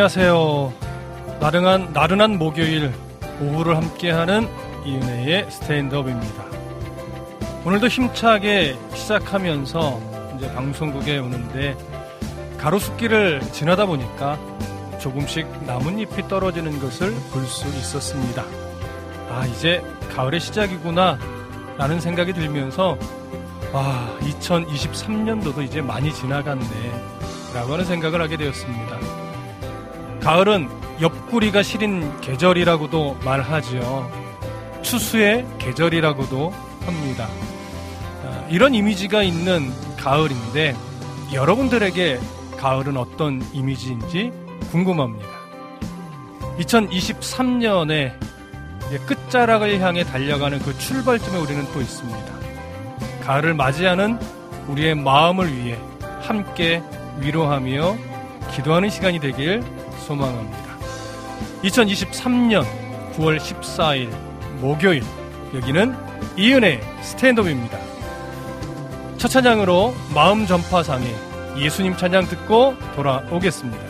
안녕하세요. 나른한, 나른한 목요일 오후를 함께하는 이은혜의 스탠드업입니다. 오늘도 힘차게 시작하면서 이제 방송국에 오는데 가로수길을 지나다 보니까 조금씩 나뭇잎이 떨어지는 것을 볼 수 있었습니다. 아, 이제 가을의 시작이구나 라는 생각이 들면서 아, 2023년도도 이제 많이 지나갔네 라고 하는 생각을 하게 되었습니다. 가을은 옆구리가 시린 계절이라고도 말하지요. 추수의 계절이라고도 합니다. 아, 이런 이미지가 있는 가을인데 여러분들에게 가을은 어떤 이미지인지 궁금합니다. 2023년의 끝자락을 향해 달려가는 그 출발점에 우리는 또 있습니다. 가을을 맞이하는 우리의 마음을 위해 함께 위로하며 기도하는 시간이 되길 소망합니다. 2023년 9월 14일 목요일 여기는 이은혜 스탠드업입니다. 첫 찬양으로 마음 전파상에 예수님 찬양 듣고 돌아오겠습니다.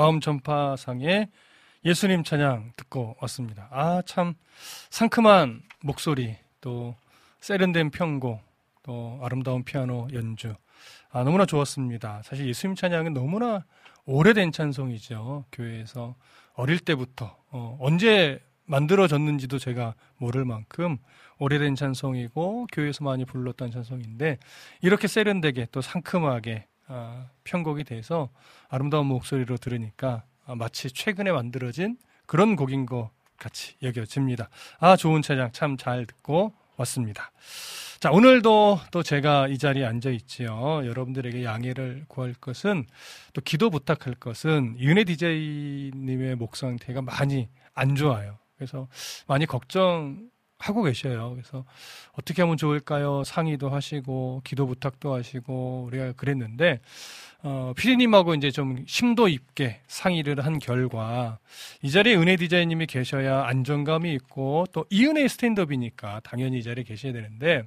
마음 전파상의 예수님 찬양 듣고 왔습니다. 아, 참 상큼한 목소리, 또 세련된 편곡, 또 아름다운 피아노 연주. 아, 너무나 좋았습니다. 사실 예수님 찬양은 너무나 오래된 찬송이죠. 교회에서 어릴 때부터 어, 언제 만들어졌는지도 제가 모를 만큼 오래된 찬송이고 교회에서 많이 불렀던 찬송인데 이렇게 세련되게 또 상큼하게 아, 편곡이 돼서 아름다운 목소리로 들으니까 아, 마치 최근에 만들어진 그런 곡인 것 같이 여겨집니다. 아, 좋은 찬양 참잘 듣고 왔습니다. 자, 오늘도 또 제가 이 자리에 앉아 있지요. 여러분들에게 양해를 구할 것은 또 기도 부탁할 것은 윤혜 디제이님의 목 상태가 많이 안 좋아요. 그래서 많이 걱정 하고 계셔요. 그래서 어떻게 하면 좋을까요? 상의도 하시고 기도 부탁도 하시고 우리가 그랬는데 어, 피디님하고 이제 좀 심도 있게 상의를 한 결과 이 자리에 은혜 디자인님이 계셔야 안정감이 있고 또 이 은혜 스탠드업이니까 당연히 이 자리에 계셔야 되는데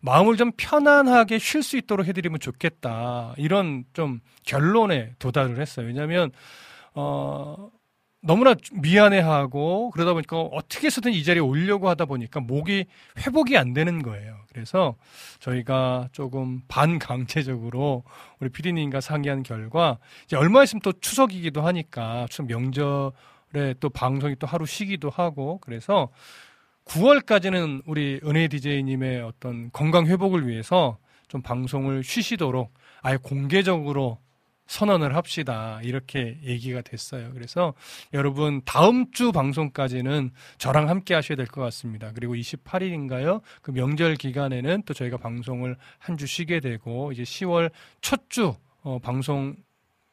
마음을 좀 편안하게 쉴 수 있도록 해드리면 좋겠다 이런 좀 결론에 도달을 했어요. 왜냐하면 어, 너무나 미안해하고 그러다 보니까 어떻게 해서든 이 자리에 오려고 하다 보니까 목이 회복이 안 되는 거예요. 그래서 저희가 조금 반강제적으로 우리 피디님과 상의한 결과 이제 얼마 있으면 또 추석이기도 하니까 추석 명절에 또 방송이 또 하루 쉬기도 하고 그래서 9월까지는 우리 은혜 디제이님의 어떤 건강 회복을 위해서 좀 방송을 쉬시도록 아예 공개적으로 선언을 합시다. 이렇게 얘기가 됐어요. 그래서 여러분 다음 주 방송까지는 저랑 함께 하셔야 될 것 같습니다. 그리고 28일인가요? 그 명절 기간에는 또 저희가 방송을 한 주 쉬게 되고 이제 10월 첫주 어, 방송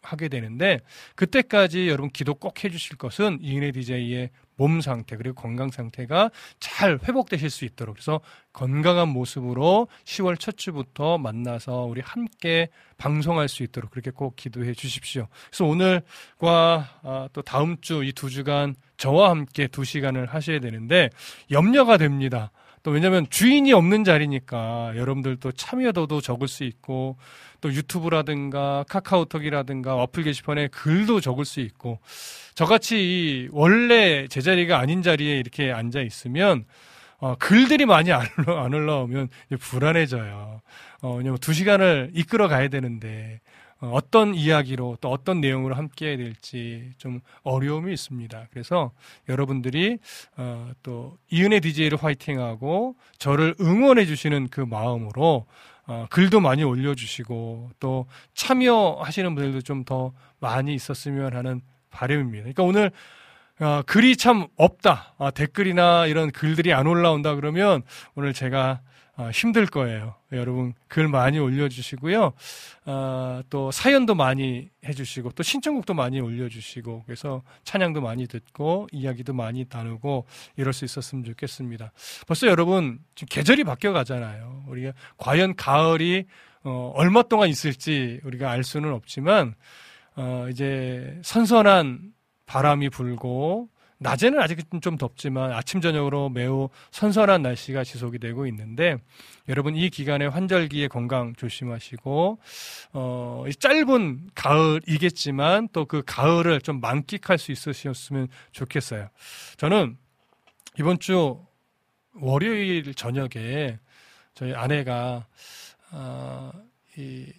하게 되는데 그때까지 여러분 기도 꼭 해주실 것은 이은혜 DJ의 몸 상태 그리고 건강 상태가 잘 회복되실 수 있도록 그래서 건강한 모습으로 10월 첫 주부터 만나서 우리 함께 방송할 수 있도록 그렇게 꼭 기도해 주십시오. 그래서 오늘과 아, 또 다음 주 이 두 주간 저와 함께 두 시간을 하셔야 되는데 염려가 됩니다. 또 왜냐하면 주인이 없는 자리니까 여러분들도 참여도도 적을 수 있고 또 유튜브라든가 카카오톡이라든가 어플 게시판에 글도 적을 수 있고 저같이 원래 제자리가 아닌 자리에 이렇게 앉아 있으면 어, 글들이 많이 안, 올라, 안 올라오면 불안해져요. 어, 왜냐면 두 시간을 이끌어 가야 되는데 어, 어떤 이야기로 또 어떤 내용으로 함께 해야 될지 좀 어려움이 있습니다. 그래서 여러분들이 어, 또 이은혜 DJ를 화이팅하고 저를 응원해 주시는 그 마음으로 어, 글도 많이 올려주시고 또 참여하시는 분들도 좀 더 많이 있었으면 하는 바람입니다. 그러니까 오늘 어, 글이 참 없다. 아, 댓글이나 이런 글들이 안 올라온다 그러면 오늘 제가 어, 힘들 거예요. 여러분 글 많이 올려주시고요. 어, 또 사연도 많이 해주시고 또 신청곡도 많이 올려주시고 그래서 찬양도 많이 듣고 이야기도 많이 나누고 이럴 수 있었으면 좋겠습니다. 벌써 여러분 지금 계절이 바뀌어 가잖아요. 우리가 과연 가을이 어, 얼마 동안 있을지 우리가 알 수는 없지만 어, 이제 선선한 바람이 불고 낮에는 아직은 좀 덥지만 아침 저녁으로 매우 선선한 날씨가 지속이 되고 있는데 여러분 이 기간에 환절기에 건강 조심하시고 어 짧은 가을이겠지만 또 그 가을을 좀 만끽할 수 있으셨으면 좋겠어요. 저는 이번 주 월요일 저녁에 저희 아내가 어, 이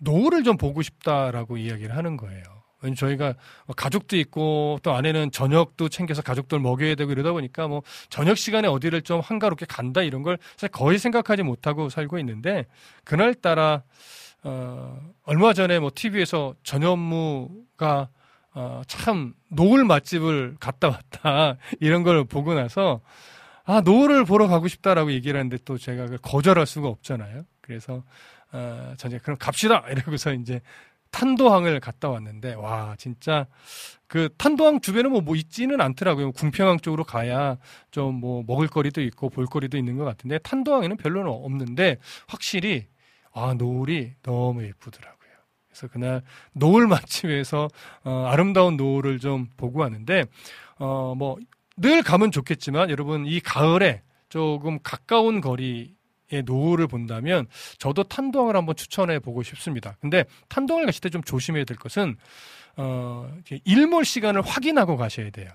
노을을 좀 보고 싶다라고 이야기를 하는 거예요. 저희가 가족도 있고 또 아내는 저녁도 챙겨서 가족들 먹여야 되고 이러다 보니까 뭐 저녁 시간에 어디를 좀 한가롭게 간다 이런 걸 사실 거의 생각하지 못하고 살고 있는데 그날 따라 어 얼마 전에 뭐 TV에서 전현무가 어, 참 노을 맛집을 갔다 왔다 이런 걸 보고 나서 아 노을을 보러 가고 싶다라고 얘기를 하는데 또 제가 거절할 수가 없잖아요. 그래서 어, 전에 그럼 갑시다 이러고서 이제 탄도항을 갔다 왔는데 와 진짜 그 탄도항 주변에 뭐, 뭐 있지는 않더라고요. 궁평항 쪽으로 가야 좀 뭐 먹을거리도 있고 볼거리도 있는 것 같은데 탄도항에는 별로는 없는데 확실히 아 노을이 너무 예쁘더라고요. 그래서 그날 노을 맛집에서 어, 아름다운 노을을 좀 보고 왔는데 어 뭐 늘 가면 좋겠지만 여러분 이 가을에 조금 가까운 거리 노을을 본다면 저도 탄도항을 한번 추천해 보고 싶습니다. 근데 탄도항을 가실 때 좀 조심해야 될 것은 어, 일몰 시간을 확인하고 가셔야 돼요.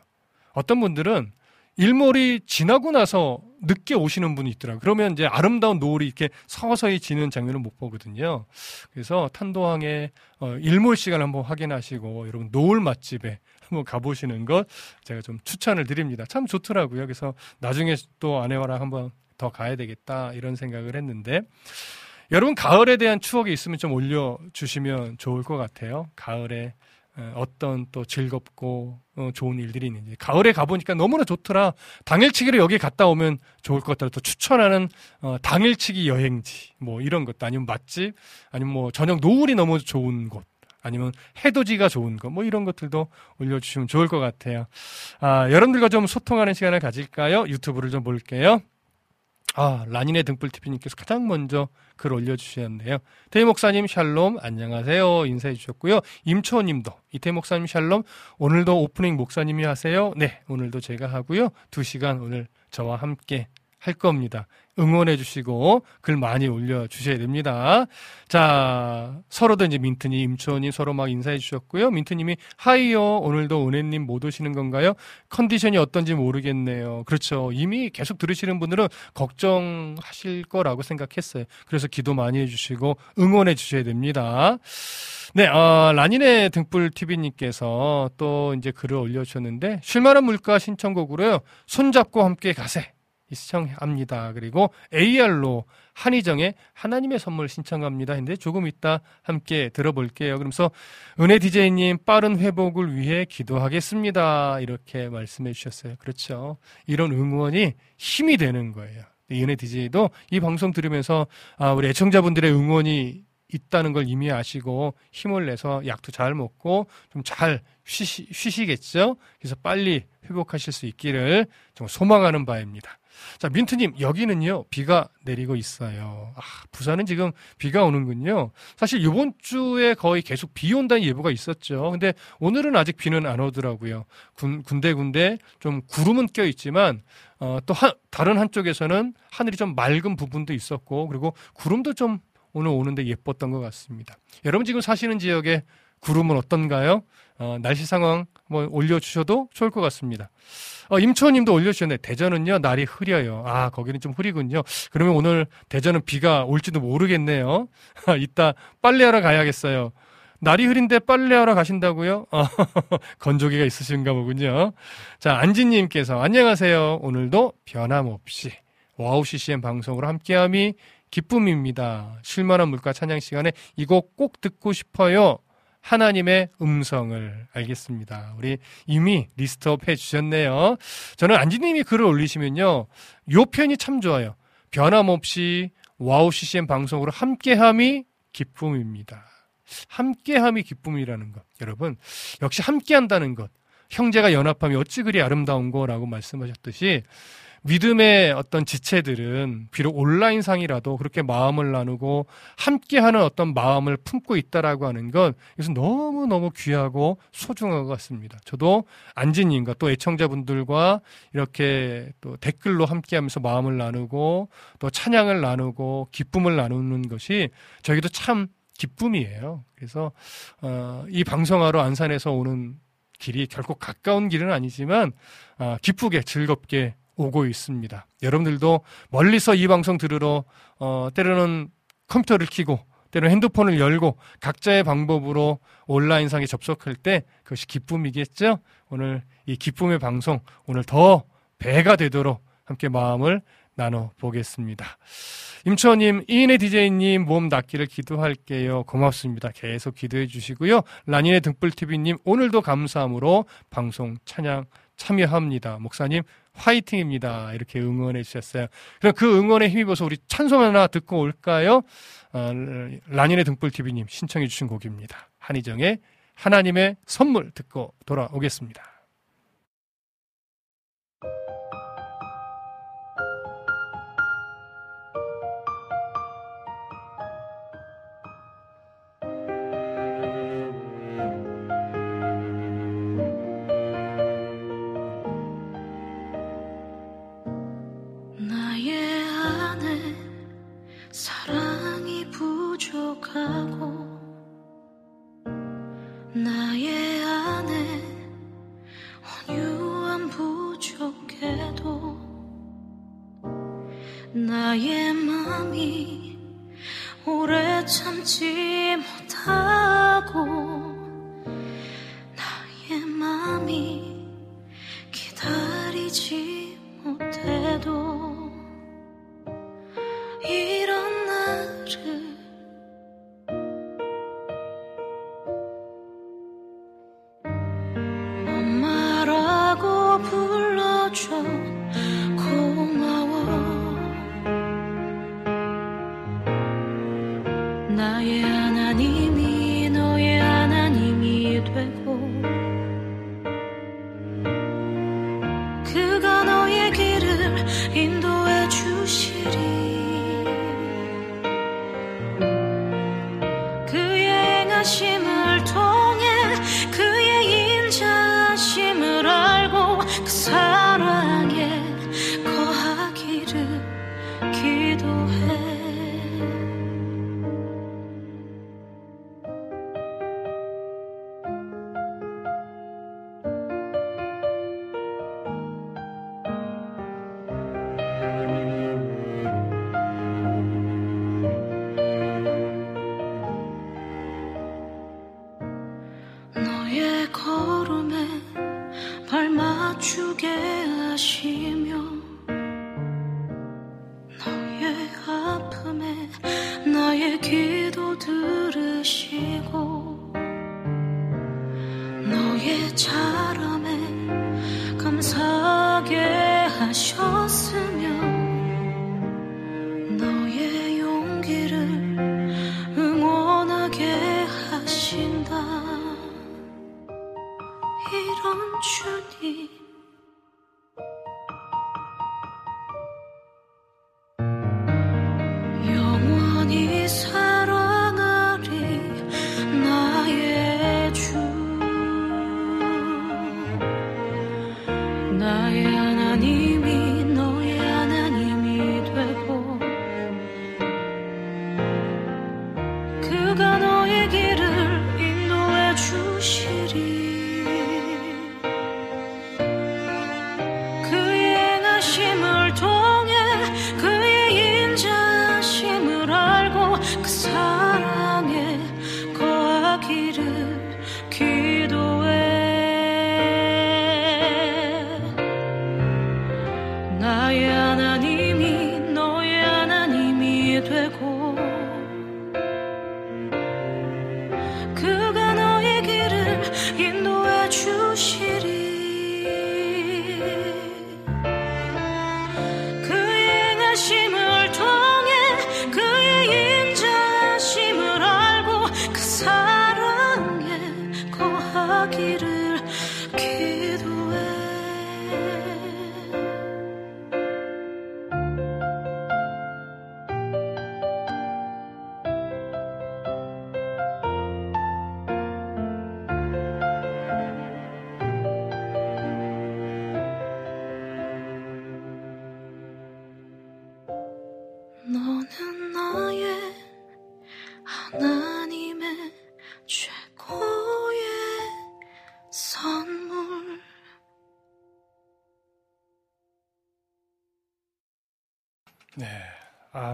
어떤 분들은 일몰이 지나고 나서 늦게 오시는 분이 있더라고요. 그러면 이제 아름다운 노을이 이렇게 서서히 지는 장면을 못 보거든요. 그래서 탄도항의 어, 일몰 시간을 한번 확인하시고 여러분 노을 맛집에 한번 가보시는 것 제가 좀 추천을 드립니다. 참 좋더라고요. 그래서 나중에 또 아내와랑 한번 더 가야 되겠다 이런 생각을 했는데 여러분 가을에 대한 추억이 있으면 좀 올려주시면 좋을 것 같아요. 가을에 어, 어떤 또 즐겁고 어, 좋은 일들이 있는지. 가을에 가보니까 너무나 좋더라. 당일치기로 여기 갔다 오면 좋을 것 같더라. 또 추천하는 어, 당일치기 여행지. 뭐 이런 것도 아니면 맛집 아니면 뭐 저녁 노을이 너무 좋은 곳 아니면 해돋이가 좋은 거 뭐 이런 것들도 올려주시면 좋을 것 같아요. 아 여러분들과 좀 소통하는 시간을 가질까요? 유튜브를 좀 볼게요 아, 라닌의 등불TV님께서 가장 먼저 글 올려주셨네요. 태희 목사님 샬롬 안녕하세요 인사해 주셨고요. 임초님도 이태 목사님 샬롬 오늘도 오프닝 목사님이 하세요. 네 오늘도 제가 하고요. 두 시간 오늘 저와 함께 할 겁니다. 응원해 주시고 글 많이 올려 주셔야 됩니다. 자, 서로도 이제 민트님, 임초님 서로 막 인사해 주셨고요. 민트님이 하이요. 오늘도 은혜님 못 오시는 건가요? 컨디션이 어떤지 모르겠네요. 그렇죠. 이미 계속 들으시는 분들은 걱정하실 거라고 생각했어요. 그래서 기도 많이 해 주시고 응원해 주셔야 됩니다. 네, 어, 라니네 등불 TV님께서 또 이제 글을 올려주셨는데, 쉴만한 물가 신청곡으로요, 손잡고 함께 가세. 신청합니다. 그리고 AR로 한희정의 하나님의 선물 신청합니다. 했는데 조금 이따 함께 들어볼게요. 그러면서 은혜 디제이님 빠른 회복을 위해 기도하겠습니다. 이렇게 말씀해 주셨어요. 그렇죠. 이런 응원이 힘이 되는 거예요. 은혜 디제이도 이 방송 들으면서 아, 우리 애청자분들의 응원이 있다는 걸 이미 아시고 힘을 내서 약도 잘 먹고 좀 잘 쉬시, 쉬시겠죠? 그래서 빨리 회복하실 수 있기를 좀 소망하는 바입니다. 자, 민트님, 여기는요, 비가 내리고 있어요. 아, 부산은 지금 비가 오는군요. 사실 이번 주에 거의 계속 비 온다는 예보가 있었죠. 근데 오늘은 아직 비는 안 오더라고요. 군, 군데군데 좀 구름은 껴 있지만, 어, 또 한, 다른 한쪽에서는 하늘이 좀 맑은 부분도 있었고, 그리고 구름도 좀 오늘 오는데 예뻤던 것 같습니다. 여러분 지금 사시는 지역에 구름은 어떤가요? 어, 날씨 상황 뭐 올려주셔도 좋을 것 같습니다. 어, 임초님도 올려주셨네. 대전은요, 날이 흐려요. 아, 거기는 좀 흐리군요. 그러면 오늘 대전은 비가 올지도 모르겠네요. 이따 빨래하러 가야겠어요. 날이 흐린데 빨래하러 가신다고요? 어, 건조기가 있으신가 보군요. 자, 안지님께서 안녕하세요. 오늘도 변함없이 와우 CCM 방송으로 함께함이 기쁨입니다. 쉴만한 물가 찬양 시간에 이 곡 꼭 듣고 싶어요. 하나님의 음성을 알겠습니다. 우리 이미 list up 해 주셨네요. 저는 안지님이 글을 올리시면요. 요 표현이 참 좋아요. 변함없이 와우 CCM 방송으로 함께함이 기쁨입니다. 함께함이 기쁨이라는 것. 여러분, 역시 함께한다는 것. 형제가 연합함이 어찌 그리 아름다운 거라고 말씀하셨듯이 믿음의 어떤 지체들은 비록 온라인상이라도 그렇게 마음을 나누고 함께하는 어떤 마음을 품고 있다라고 하는 건 이것은 너무너무 귀하고 소중한 것 같습니다. 저도 안진님과 또 애청자분들과 이렇게 또 댓글로 함께하면서 마음을 나누고 또 찬양을 나누고 기쁨을 나누는 것이 저희도 참 기쁨이에요. 그래서 어, 이 방송하러 안산에서 오는 길이 결코 가까운 길은 아니지만 아, 기쁘게 즐겁게 오고 있습니다. 여러분들도 멀리서 이 방송 들으러 어, 때로는 컴퓨터를 켜고 때로 핸드폰을 열고 각자의 방법으로 온라인상에 접속할 때 그것이 기쁨이겠죠. 오늘 이 기쁨의 방송 오늘 더 배가 되도록 함께 마음을 나눠 보겠습니다. 임초님, 이인의 디제이님 몸 낫기를 기도할게요. 고맙습니다. 계속 기도해 주시고요. 라니네 등불TV님, 오늘도 감사함으로 방송 찬양 참여합니다. 목사님, 화이팅입니다. 이렇게 응원해 주셨어요. 그럼 그 응원에 힘입어서 우리 찬송 하나 듣고 올까요? 어, 라니네 등불TV님 신청해 주신 곡입니다. 한희정의 하나님의 선물 듣고 돌아오겠습니다. 很彻底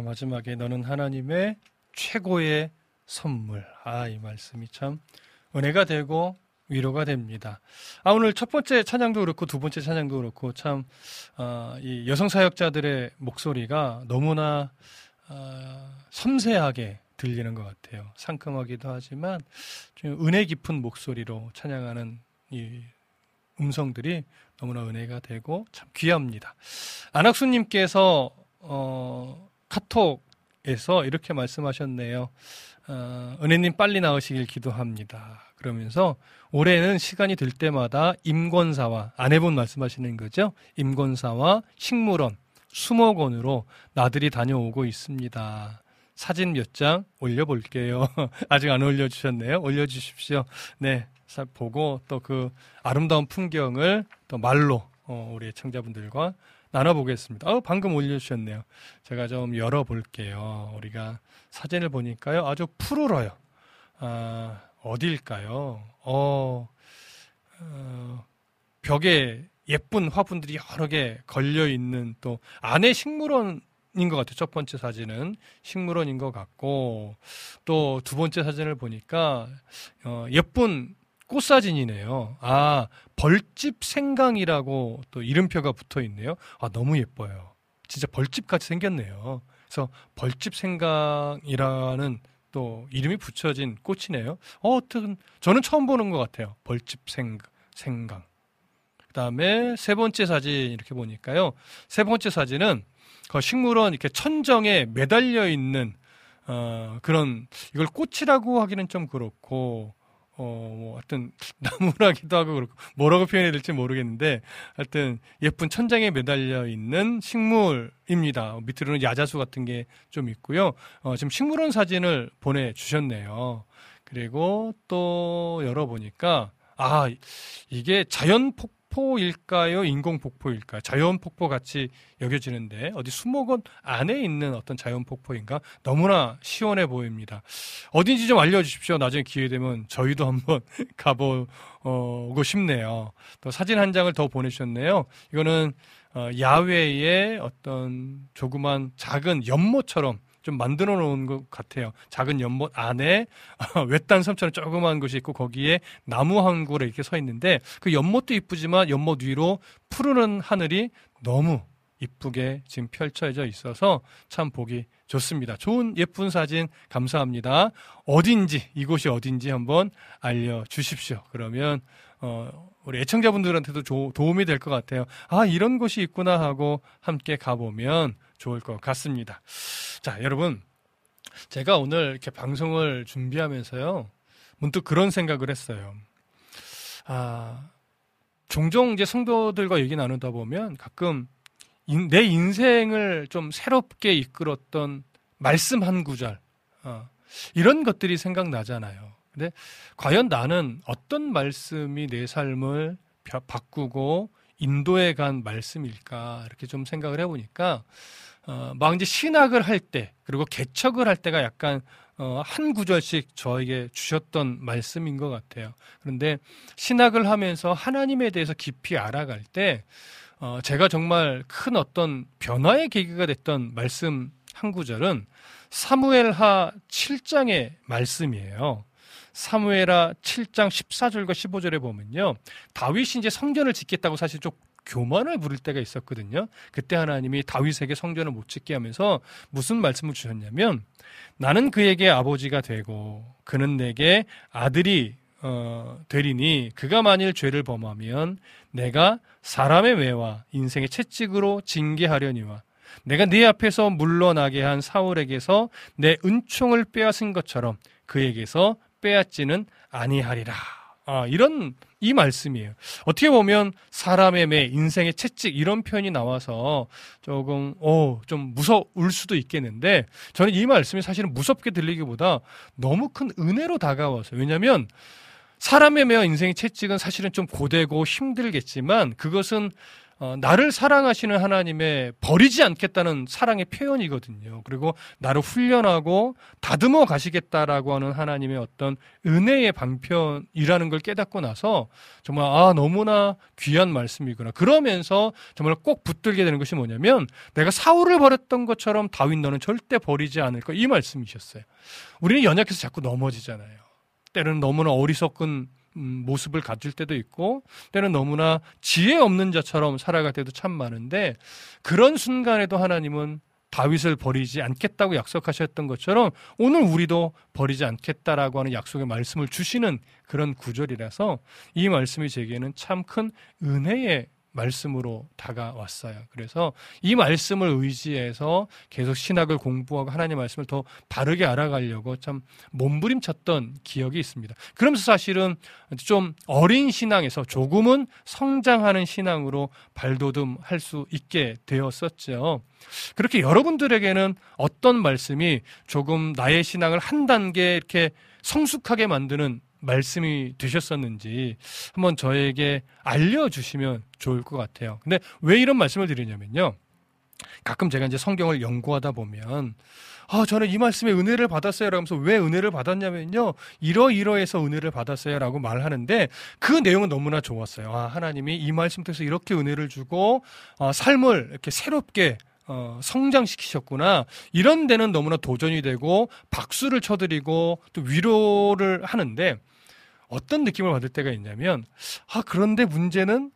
마지막에 너는 하나님의 최고의 선물. 아, 이 말씀이 참 은혜가 되고 위로가 됩니다. 아, 오늘 첫 번째 찬양도 그렇고 두 번째 찬양도 그렇고 참, 어, 이 여성 사역자들의 목소리가 너무나, 어, 섬세하게 들리는 것 같아요. 상큼하기도 하지만 좀 은혜 깊은 목소리로 찬양하는 이 음성들이 너무나 은혜가 되고 참 귀합니다. 안학수님께서, 어, 카톡에서 이렇게 말씀하셨네요. 어, 은혜님 빨리 나으시길 기도합니다. 그러면서 올해는 시간이 될 때마다 임권사와 아내분 말씀하시는 거죠. 임권사와 식물원, 수목원으로 나들이 다녀오고 있습니다. 사진 몇 장 올려볼게요. 아직 안 올려주셨네요. 올려주십시오. 네. 보고 또 그 아름다운 풍경을 또 말로 어, 우리 청자분들과 나눠보겠습니다. 어, 방금 올려주셨네요. 제가 좀 열어볼게요. 우리가 사진을 보니까요. 아주 푸르러요. 아, 어딜까요? 어, 어, 벽에 예쁜 화분들이 여러 개 걸려 있는 또 안에 식물원 인 것 같아요. 첫 번째 사진은 식물원인 것 같고 또 두 번째 사진을 보니까 어, 예쁜 꽃 사진이네요. 아 벌집 생강이라고 또 이름표가 붙어 있네요. 아 너무 예뻐요. 진짜 벌집 같이 생겼네요. 그래서 벌집 생강이라는 또 이름이 붙여진 꽃이네요. 어, 어떤 저는 처음 보는 것 같아요. 벌집 생, 생강. 그다음에 세 번째 사진 이렇게 보니까요. 세 번째 사진은 그 식물원 이렇게 천정에 매달려 있는 어, 그런 이걸 꽃이라고 하기는 좀 그렇고 어, 뭐, 하여튼, 나무라기도 하고 그렇고, 뭐라고 표현해야 될지 모르겠는데, 하여튼, 예쁜 천장에 매달려 있는 식물입니다. 밑으로는 야자수 같은 게 좀 있고요. 어, 지금 식물원 사진을 보내주셨네요. 그리고 또 열어보니까, 아, 이게 자연 폭 폭포일까요? 인공 폭포일까요? 자연 폭포 같이 여겨지는데 어디 수목원 안에 있는 어떤 자연 폭포인가? 너무나 시원해 보입니다. 어딘지 좀 알려주십시오. 나중에 기회 되면 저희도 한번 가보고 싶네요. 또 사진 한 장을 더 보내주셨네요. 이거는 어, 야외의 어떤 조그만 작은 연못처럼 좀 만들어 놓은 것 같아요. 작은 연못 안에 외딴 섬처럼 조그만 곳이 있고 거기에 나무 한 그루 이렇게 서 있는데 그 연못도 이쁘지만 연못 위로 푸르른 하늘이 너무 이쁘게 지금 펼쳐져 있어서 참 보기 좋습니다. 좋은 예쁜 사진 감사합니다. 어딘지 이곳이 어딘지 한번 알려 주십시오. 그러면 어 우리 애청자분들한테도 조, 도움이 될 것 같아요. 아 이런 곳이 있구나 하고 함께 가보면 좋을 것 같습니다. 자, 여러분. 제가 오늘 이렇게 방송을 준비하면서요. 문득 그런 생각을 했어요. 아, 종종 이제 성도들과 얘기 나누다 보면 가끔 인, 내 인생을 좀 새롭게 이끌었던 말씀 한 구절, 어, 이런 것들이 생각나잖아요. 근데 과연 나는 어떤 말씀이 내 삶을 바꾸고 인도에 간 말씀일까 이렇게 좀 생각을 해보니까 어, 막 이제 신학을 할 때, 그리고 개척을 할 때가 약간 어, 한 구절씩 저에게 주셨던 말씀인 것 같아요. 그런데 신학을 하면서 하나님에 대해서 깊이 알아갈 때, 어, 제가 정말 큰 어떤 변화의 계기가 됐던 말씀 한 구절은 사무엘하 7장의 말씀이에요. 사무엘하 7장 14절과 15절에 보면요. 다윗이 이제 성전을 짓겠다고 사실 좀 교만을 부릴 때가 있었거든요. 그때 하나님이 다윗에게 성전을 못 짓게 하면서 무슨 말씀을 주셨냐면 나는 그에게 아버지가 되고 그는 내게 아들이 어, 되리니 그가 만일 죄를 범하면 내가 사람의 외와 인생의 채찍으로 징계하려니와 내가 네 앞에서 물러나게 한 사울에게서 내 은총을 빼앗은 것처럼 그에게서 빼앗지는 아니하리라. 아, 이런 이 말씀이에요. 어떻게 보면 사람의 매, 인생의 채찍 이런 표현이 나와서 조금 어, 좀 무서울 수도 있겠는데 저는 이 말씀이 사실은 무섭게 들리기보다 너무 큰 은혜로 다가와서 왜냐하면 사람의 매와 인생의 채찍은 사실은 좀 고되고 힘들겠지만 그것은 어, 나를 사랑하시는 하나님의 버리지 않겠다는 사랑의 표현이거든요. 그리고 나를 훈련하고 다듬어 가시겠다라고 하는 하나님의 어떤 은혜의 방편이라는 걸 깨닫고 나서 정말 아 너무나 귀한 말씀이구나. 그러면서 정말 꼭 붙들게 되는 것이 뭐냐면 내가 사울을 버렸던 것처럼 다윗 너는 절대 버리지 않을 거이 말씀이셨어요. 우리는 연약해서 자꾸 넘어지잖아요. 때로는 너무나 어리석은 음, 모습을 가질 때도 있고 때는 너무나 지혜 없는 자처럼 살아갈 때도 참 많은데 그런 순간에도 하나님은 다윗을 버리지 않겠다고 약속하셨던 것처럼 오늘 우리도 버리지 않겠다라고 하는 약속의 말씀을 주시는 그런 구절이라서 이 말씀이 제게는 참 큰 은혜의 말씀으로 다가왔어요. 그래서 이 말씀을 의지해서 계속 신학을 공부하고 하나님 말씀을 더 바르게 알아가려고 참 몸부림쳤던 기억이 있습니다. 그러면서 사실은 좀 어린 신앙에서 조금은 성장하는 신앙으로 발돋움할 수 있게 되었었죠. 그렇게 여러분들에게는 어떤 말씀이 조금 나의 신앙을 한 단계 이렇게 성숙하게 만드는 말씀이 되셨었는지 한번 저에게 알려주시면 좋을 것 같아요. 근데 왜 이런 말씀을 드리냐면요. 가끔 제가 이제 성경을 연구하다 보면 아, 저는 이 말씀에 은혜를 받았어요. 라면서 왜 은혜를 받았냐면요. 이러이러해서 은혜를 받았어요. 라고 말하는데 그 내용은 너무나 좋았어요. 아, 하나님이 이 말씀 통해서 이렇게 은혜를 주고, 아, 삶을 이렇게 새롭게 어, 성장시키셨구나. 이런 데는 너무나 도전이 되고 박수를 쳐드리고 또 위로를 하는데 어떤 느낌을 받을 때가 있냐면 아 그런데 문제는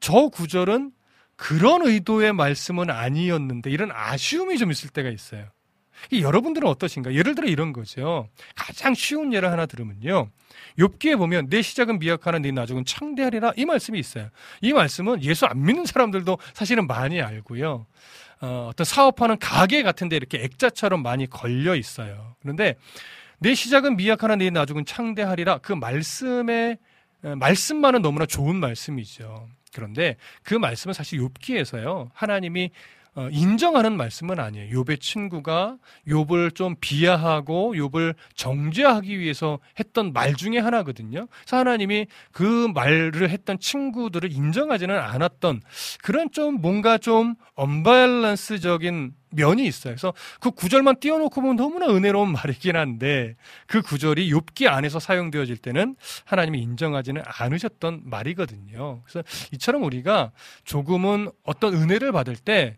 저 구절은 그런 의도의 말씀은 아니었는데 이런 아쉬움이 좀 있을 때가 있어요. 여러분들은 어떠신가? 예를 들어 이런 거죠. 가장 쉬운 예를 하나 들으면요. 욥기에 보면 내 시작은 미약하나 네 나중은 창대하리라 이 말씀이 있어요. 이 말씀은 예수 안 믿는 사람들도 사실은 많이 알고요. 어, 어떤 사업하는 가게 같은데 이렇게 액자처럼 많이 걸려 있어요. 그런데 내 시작은 미약하나 내 나중은 창대하리라 그 말씀의 말씀만은 너무나 좋은 말씀이죠. 그런데 그 말씀은 사실 욥기에서요. 하나님이 어, 인정하는 말씀은 아니에요. 욥의 친구가 욥을 좀 비하하고 욥을 정죄하기 위해서 했던 말 중에 하나거든요. 그래서 하나님이 그 말을 했던 친구들을 인정하지는 않았던 그런 좀 뭔가 좀 언밸런스적인 면이 있어요. 그래서 그 구절만 띄워놓고 보면 너무나 은혜로운 말이긴 한데 그 구절이 욥기 안에서 사용되어질 때는 하나님이 인정하지는 않으셨던 말이거든요. 그래서 이처럼 우리가 조금은 어떤 은혜를 받을 때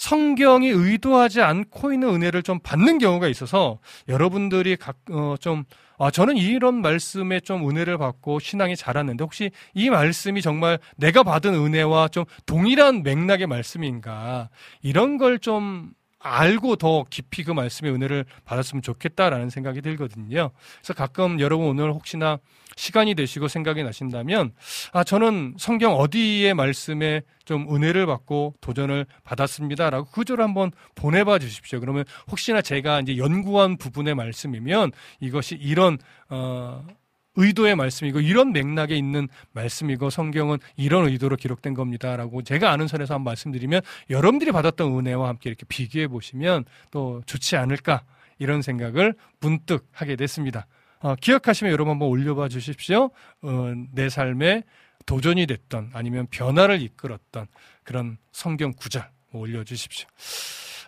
성경이 의도하지 않고 있는 은혜를 좀 받는 경우가 있어서 여러분들이 각, 어, 좀 아, 저는 이런 말씀에 좀 은혜를 받고 신앙이 자랐는데 혹시 이 말씀이 정말 내가 받은 은혜와 좀 동일한 맥락의 말씀인가? 이런 걸 좀 알고 더 깊이 그 말씀의 은혜를 받았으면 좋겠다라는 생각이 들거든요. 그래서 가끔 여러분 오늘 혹시나 시간이 되시고 생각이 나신다면 아 저는 성경 어디에 말씀에 좀 은혜를 받고 도전을 받았습니다라고 그절을 한번 보내봐 주십시오. 그러면 혹시나 제가 이제 연구한 부분의 말씀이면 이것이 이런 어 의도의 말씀이고 이런 맥락에 있는 말씀이고 성경은 이런 의도로 기록된 겁니다라고 제가 아는 선에서 한번 말씀드리면 여러분들이 받았던 은혜와 함께 이렇게 비교해 보시면 또 좋지 않을까 이런 생각을 문득 하게 됐습니다. 어, 기억하시면 여러분 한번 올려봐 주십시오. 어, 내 삶에 도전이 됐던 아니면 변화를 이끌었던 그런 성경 구절 뭐 올려주십시오.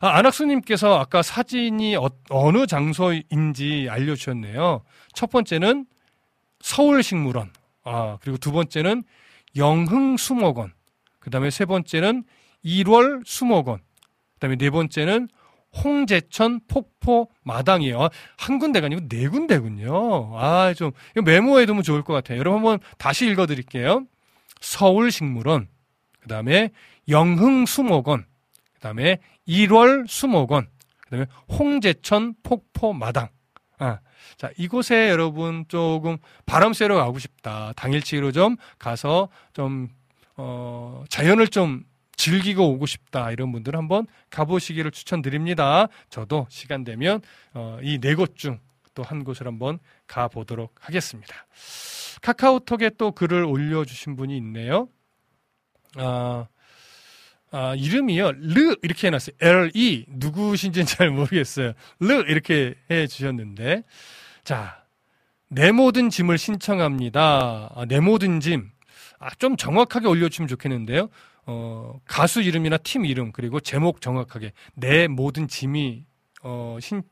아, 안학수님께서 아까 사진이 어, 느 장소인지 알려주셨네요. 첫 번째는 서울식물원, 아, 그리고 두 번째는 영흥수목원, 그 다음에 세 번째는 1월 수목원, 그 다음에 네 번째는 홍제천 폭포 마당이에요. 한 군데가 아니고 네 군데군요. 아, 좀, 메모해 두면 좋을 것 같아요. 여러분 한번 다시 읽어 드릴게요. 서울식물원, 그 다음에 영흥수목원, 그 다음에 1월 수목원, 그 다음에 홍제천 폭포 마당. 아, 자, 이곳에 여러분 조금 바람 쐬러 가고 싶다. 당일치기로 좀 가서 좀, 어, 자연을 좀 즐기고 오고 싶다. 이런 분들은 한번 가보시기를 추천드립니다. 저도 시간 되면, 어, 이 네 곳 중 또 한 곳을 한번 가보도록 하겠습니다. 카카오톡에 또 글을 올려주신 분이 있네요. 아, 아, 이름이요. 르 이렇게 해놨어요. L-E 누구신지는 잘 모르겠어요. 르 이렇게 해주셨는데 자, 내 모든 짐을 신청합니다. 아, 내 모든 짐. 아, 좀 정확하게 올려주시면 좋겠는데요. 어, 가수 이름이나 팀 이름 그리고 제목 정확하게 내 모든 짐이 어, 신,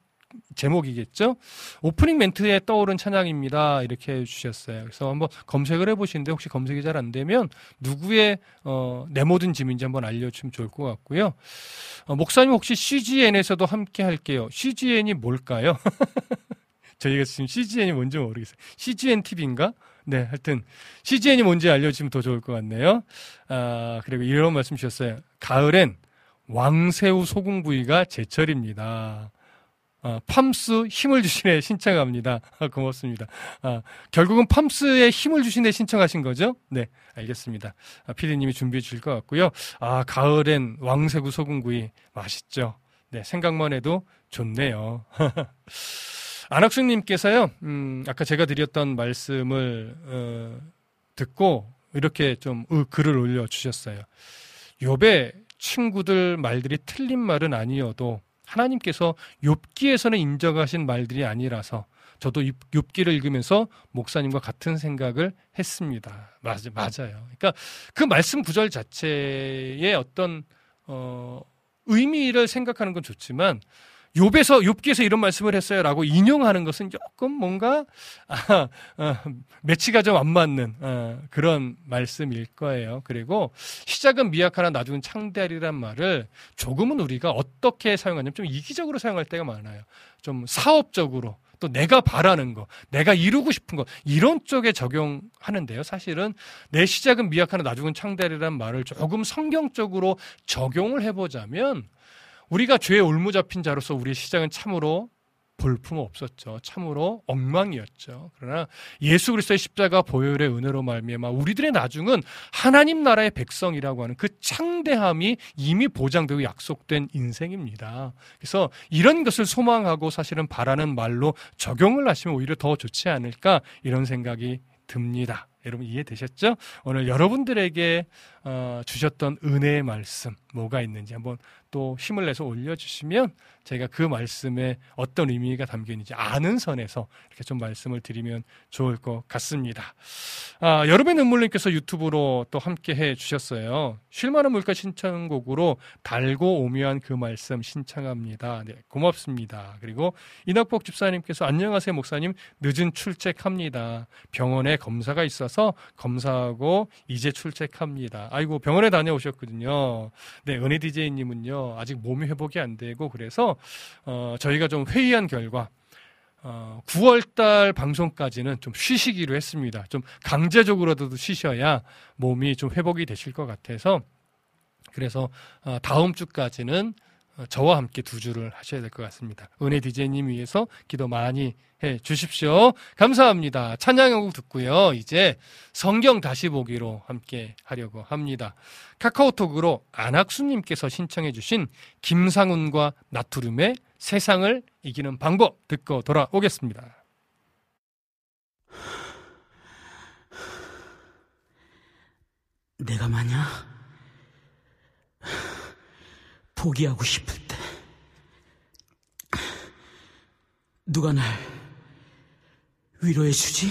제목이겠죠. 오프닝 멘트에 떠오른 찬양입니다. 이렇게 해주셨어요. 그래서 한번 검색을 해보시는데 혹시 검색이 잘 안 되면 누구의 어, 내 모든 짐인지 한번 알려주면 좋을 것 같고요. 어, 목사님 혹시 CGN에서도 함께 할게요. CGN이 뭘까요? 저희가 지금 CGN이 뭔지 모르겠어요. CGN TV인가? 네, 하여튼 CGN이 뭔지 알려주시면 더 좋을 것 같네요. 아, 그리고 이런 말씀 주셨어요. 가을엔 왕새우 소금구이가 제철입니다. 아, 팜스 힘을 주시네 신청합니다. 아, 고맙습니다. 아, 결국은 팜스에 힘을 주시네 신청하신 거죠? 네, 알겠습니다. 아, 피디님이 준비해 주실 것 같고요. 아, 가을엔 왕새우 소금구이 맛있죠. 네, 생각만 해도 좋네요. 안학수님께서요, 음, 아까 제가 드렸던 말씀을 어, 듣고 이렇게 좀 어, 글을 올려주셨어요. 욥의 친구들 말들이 틀린 말은 아니어도 하나님께서 욥기에서는 인정하신 말들이 아니라서 저도 욥기를 읽으면서 목사님과 같은 생각을 했습니다. 맞, 맞아요. 그러니까 그 말씀 구절 자체의 어떤 어, 의미를 생각하는 건 좋지만 욥에서 욥기에서 이런 말씀을 했어요라고 인용하는 것은 조금 뭔가 아, 아, 매치가 좀 안 맞는 아, 그런 말씀일 거예요. 그리고 시작은 미약하나 나중은 창대하리란 말을 조금은 우리가 어떻게 사용하냐면 좀 이기적으로 사용할 때가 많아요. 좀 사업적으로 또 내가 바라는 거, 내가 이루고 싶은 거 이런 쪽에 적용하는데요. 사실은 내 시작은 미약하나 나중은 창대하리란 말을 조금 성경적으로 적용을 해보자면 우리가 죄에 올무 잡힌 자로서 우리의 시작은 참으로 볼품 없었죠. 참으로 엉망이었죠. 그러나 예수 그리스도의 십자가 보혈의 은혜로 말미암아 우리들의 나중은 하나님 나라의 백성이라고 하는 그 창대함이 이미 보장되고 약속된 인생입니다. 그래서 이런 것을 소망하고 사실은 바라는 말로 적용을 하시면 오히려 더 좋지 않을까 이런 생각이 듭니다. 여러분 이해되셨죠? 오늘 여러분들에게 어, 주셨던 은혜의 말씀 뭐가 있는지 한번 또 힘을 내서 올려주시면 제가 그 말씀에 어떤 의미가 담겨 있는지 아는 선에서 이렇게 좀 말씀을 드리면 좋을 것 같습니다. 아, 여름의 눈물님께서 유튜브로 또 함께 해 주셨어요. 쉴만한 물가 신청곡으로 달고 오묘한 그 말씀 신청합니다. 네, 고맙습니다. 그리고 이낙복 집사님께서 안녕하세요 목사님 늦은 출첵합니다. 병원에 검사가 있어서 검사하고 이제 출첵합니다. 아이고 병원에 다녀오셨거든요. 네, 은혜 디제이님은요 아직 몸이 회복이 안 되고 그래서 어, 저희가 좀 회의한 결과 어, 9월달 방송까지는 좀 쉬시기로 했습니다. 좀 강제적으로도 쉬셔야 몸이 좀 회복이 되실 것 같아서 그래서 어, 다음 주까지는 어, 저와 함께 두 주를 하셔야 될 것 같습니다. 은혜 디제이님 위해서 기도 많이 해 주십시오. 감사합니다. 찬양곡 듣고요. 이제 성경 다시 보기로 함께 하려고 합니다. 카카오톡으로 안학수님께서 신청해 주신 김상훈과 나투름의 세상을 이기는 방법 듣고 돌아오겠습니다. 내가 만약 포기하고 싶을 때 누가 날 위로해 주지?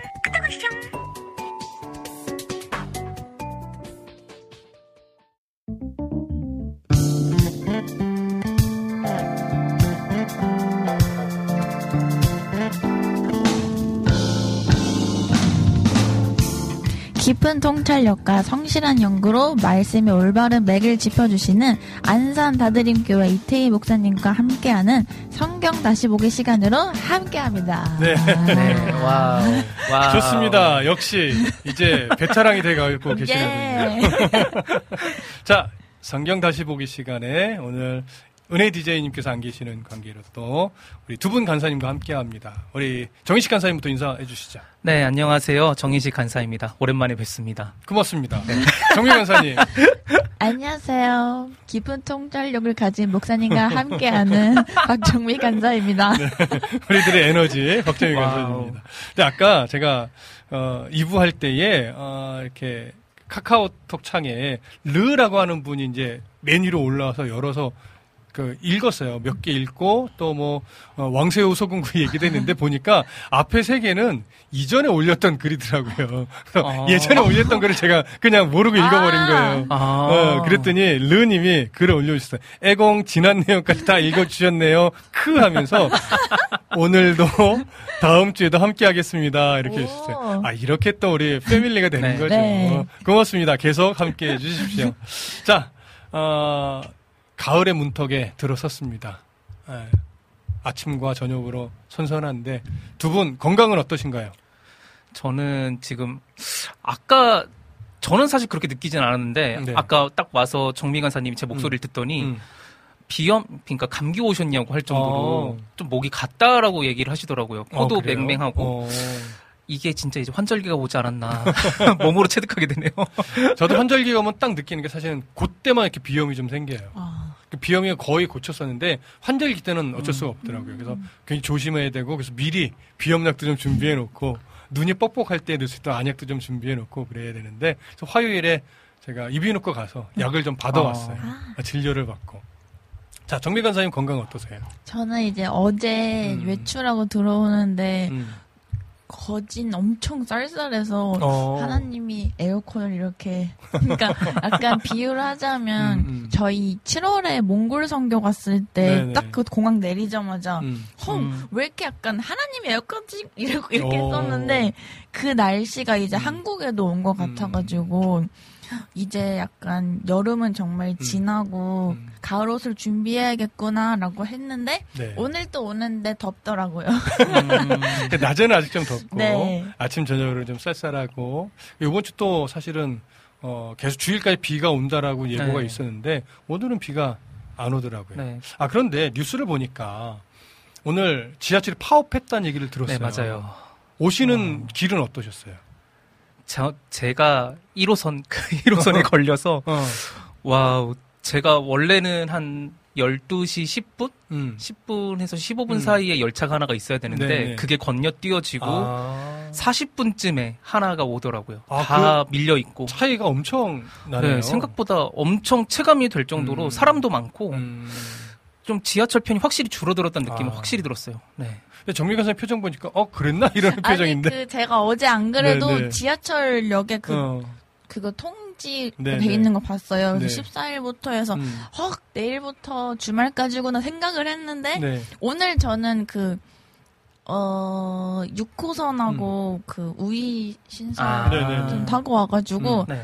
깊은 통찰력과 성실한 연구로 말씀의 올바른 맥을 짚어주시는 안산 다드림교회 이태희 목사님과 함께하는 성경 다시 보기 시간으로 함께합니다. 네. 네, 와, 와. 좋습니다. 역시 이제 베테랑이 돼가고 계시거든요. 예. 자, 성경 다시 보기 시간에 오늘 은혜 DJ님께서 안 계시는 관계로 또 우리 두 분 간사님과 함께 합니다. 우리 정희식 간사님부터 인사해 주시죠. 네, 안녕하세요. 정희식 간사입니다. 오랜만에 뵙습니다. 고맙습니다. 정희 간사님. 안녕하세요. 깊은 통찰력을 가진 목사님과 함께하는 박정미 간사입니다. 우리들의 에너지 박정희 와우. 간사님입니다. 근데 아까 제가 어 2부 할 때에 어 이렇게 카카오톡 창에 르라고 하는 분이 이제 메뉴로 올라와서 열어서 그 읽었어요. 몇 개 읽고 또 뭐 왕세호 소금구 얘기도 했는데 보니까 앞에 세 개는 이전에 올렸던 글이더라고요. 아. 예전에 올렸던 글을 제가 그냥 모르고 읽어버린 거예요. 아. 어, 그랬더니 르님이 글을 올려주셨어요. 애공 지난 내용까지 다 읽어주셨네요. 크 하면서 오늘도 다음 주에도 함께 하겠습니다. 이렇게 오. 해주셨어요. 아 이렇게 또 우리 패밀리가 되는 네. 거죠. 네. 고맙습니다. 계속 함께 해 주십시오. 자, 어, 가을의 문턱에 들어섰습니다. 예, 아침과 저녁으로 선선한데 두 분 건강은 어떠신가요? 저는 지금 아까 저는 사실 그렇게 느끼진 않았는데 네. 아까 딱 와서 정미 간사님이 제 목소리를 듣더니 음. 비염 그러니까 감기 오셨냐고 할 정도로 어. 좀 목이 갔다라고 얘기를 하시더라고요. 코도 어? 맹맹하고 어. 이게 진짜 이제 환절기가 오지 않았나 몸으로 체득하게 되네요. 저도 환절기가 오면 딱 느끼는 게 사실은 그때만 이렇게 비염이 좀 생겨요. 아, 그 비염이 거의 고쳤었는데 환절기 때는 어쩔 음. 수가 없더라고요. 그래서 괜히 조심해야 되고 그래서 미리 비염약도 좀 준비해 놓고 눈이 뻑뻑할 때 넣을 수 있던 안약도 좀 준비해 놓고 그래야 되는데 그래서 화요일에 제가 이비인후과 가서 약을 좀 받아왔어요. 아, 진료를 받고. 자 정미 간사님 건강 어떠세요? 저는 이제 어제 음. 외출하고 들어오는데 음. 거진 엄청 쌀쌀해서 어. 하나님이 에어컨을 이렇게 그러니까 약간 비유를 하자면 음, 음. 저희 7월에 몽골 선교 갔을. 때 딱 그 공항 내리자마자 음. 헐, 음. 왜 이렇게 약간 하나님이 에어컨지 이렇게 이렇게 어. 했었는데 그 날씨가 이제 음. 한국에도 온 것 같아가지고 이제 약간 여름은 정말 지나고 음. 가을 옷을 준비해야겠구나라고 했는데 네. 오늘 또 오는데 덥더라고요. 근데 낮에는 아직 좀 덥고 네. 아침 저녁으로 좀 쌀쌀하고 이번 주 또 사실은 어, 계속 주일까지 비가 온다라고 예보가 네. 있었는데 오늘은 비가 안 오더라고요. 네, 아 그런데 뉴스를 보니까 오늘 지하철이 파업했다는 얘기를 들었어요. 네 맞아요. 오시는 길은 어떠셨어요? 저, 제가 1호선 그 1호선에 걸려서 어, 와우 제가 원래는 한 12시 10분? 음. 10분에서 15분 음. 사이에 열차가 하나가 있어야 되는데 네네. 그게 건너뛰어지고 아, 40분쯤에 하나가 오더라고요. 아, 다 밀려 있고. 차이가 엄청 나네요. 네, 생각보다 엄청 체감이 될 정도로 음. 사람도 많고 음. 좀 지하철 편이 확실히 줄어들었다는 느낌은 아. 확실히 들었어요. 네. 근데 정미 간사 표정 보니까 어 그랬나 이런 아니 표정인데. 그 제가 어제 안 그래도 네, 네. 지하철역에 그 어, 그거 통지 네, 돼 네. 있는 거 봤어요. 네. 그래서 14일부터 해서 음. 헉 내일부터 주말까지구나 생각을 했는데 네. 오늘 저는 그 어, 6호선하고 그 우이 신선 아. 네네네. 좀 타고 와가지고 네.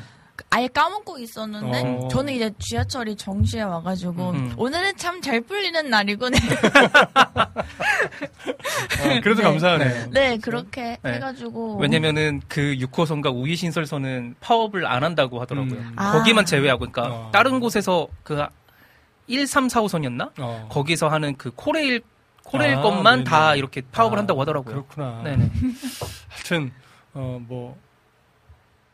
아예 까먹고 있었는데 어. 저는 이제 지하철이 정시에 와가지고 음. 오늘은 참 잘 풀리는 날이군. 어, 그래도 네. 감사하네요. 네 그렇게 네. 해가지고 왜냐면은 그 6호선과 우이신설선은 파업을 안 한다고 하더라고요. 음. 아. 거기만 제외하고, 그러니까 어. 다른 곳에서 그 1, 3, 4호선이었나? 어. 거기서 하는 그 코레일, 코레일 아, 것만 네네. 다 이렇게 파업을 아, 한다고 하더라고요. 그렇구나. 네네. 하여튼 어뭐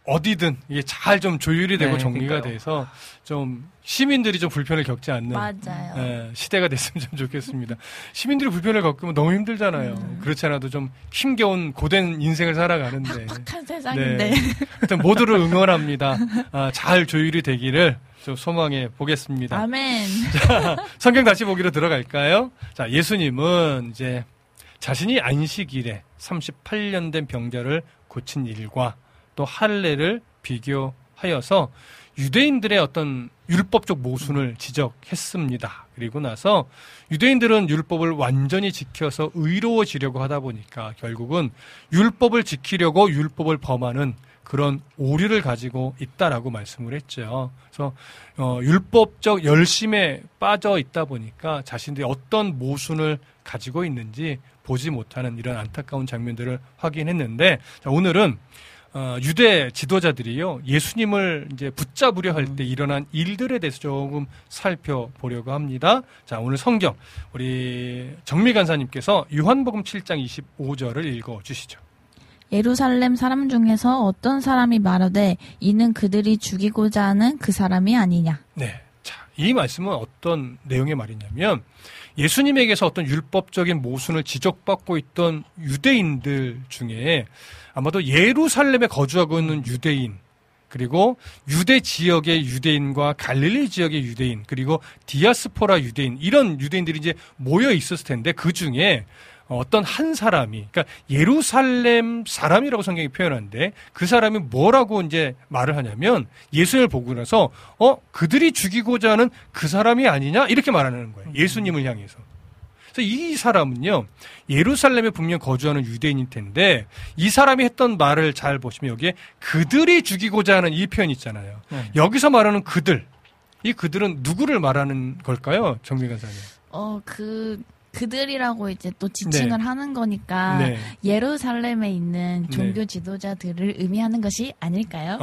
어디든 이게 잘 좀 조율이 되고 네, 정리가 그러니까요. 돼서 좀 시민들이 좀 불편을 겪지 않는 맞아요. 예, 시대가 됐으면 좀 좋겠습니다. 시민들이 불편을 겪으면 너무 힘들잖아요. 음. 그렇지 않아도 좀 힘겨운 고된 인생을 살아가는데 팍팍한 세상인데 네. 하여튼 모두를 응원합니다. 아, 잘 조율이 되기를 좀 소망해 보겠습니다. 아멘. 성경 다시 보기로 들어갈까요? 자, 예수님은 이제 자신이 안식일에 38년 된 병자를 고친 일과 또 할례를 비교하여서 유대인들의 어떤 율법적 모순을 지적했습니다. 그리고 나서 유대인들은 율법을 완전히 지켜서 의로워지려고 하다 보니까 결국은 율법을 지키려고 율법을 범하는 그런 오류를 가지고 있다라고 말씀을 했죠. 그래서 어, 율법적 열심에 빠져 있다 보니까 자신들이 어떤 모순을 가지고 있는지 보지 못하는 이런 안타까운 장면들을 확인했는데 자, 오늘은 어, 유대 지도자들이요 예수님을 이제 붙잡으려 할 때 일어난 일들에 대해서 조금 살펴보려고 합니다. 자 오늘 성경 우리 정미 간사님께서 요한복음 7장 25절을 읽어 주시죠. 예루살렘 사람 중에서 어떤 사람이 말하되 이는 그들이 죽이고자 하는 그 사람이 아니냐. 네. 자, 이 말씀은 어떤 내용의 말이냐면 예수님에게서 어떤 율법적인 모순을 지적받고 있던 유대인들 중에 아마도 예루살렘에 거주하고 있는 유대인 그리고 유대 지역의 유대인과 갈릴리 지역의 유대인 그리고 디아스포라 유대인 이런 유대인들이 이제 모여 있었을 텐데 그 중에 어떤 한 사람이 그러니까 예루살렘 사람이라고 성경이 표현하는데 그 사람이 뭐라고 이제 말을 하냐면 예수님을 보고 나서 어 그들이 죽이고자 하는 그 사람이 아니냐? 이렇게 말하는 거예요. 예수님을 향해서. 그래서 이 사람은요 예루살렘에 분명 거주하는 유대인일 텐데 이 사람이 했던 말을 잘 보시면 여기에 그들이 죽이고자 하는 이 표현 있잖아요. 네. 여기서 말하는 그들 이 그들은 누구를 말하는 걸까요? 정민 간 사님. 어, 그, 그들이라고 이제 또 지칭을 네. 하는 거니까 네. 예루살렘에 있는 종교 네. 지도자들을 의미하는 것이 아닐까요?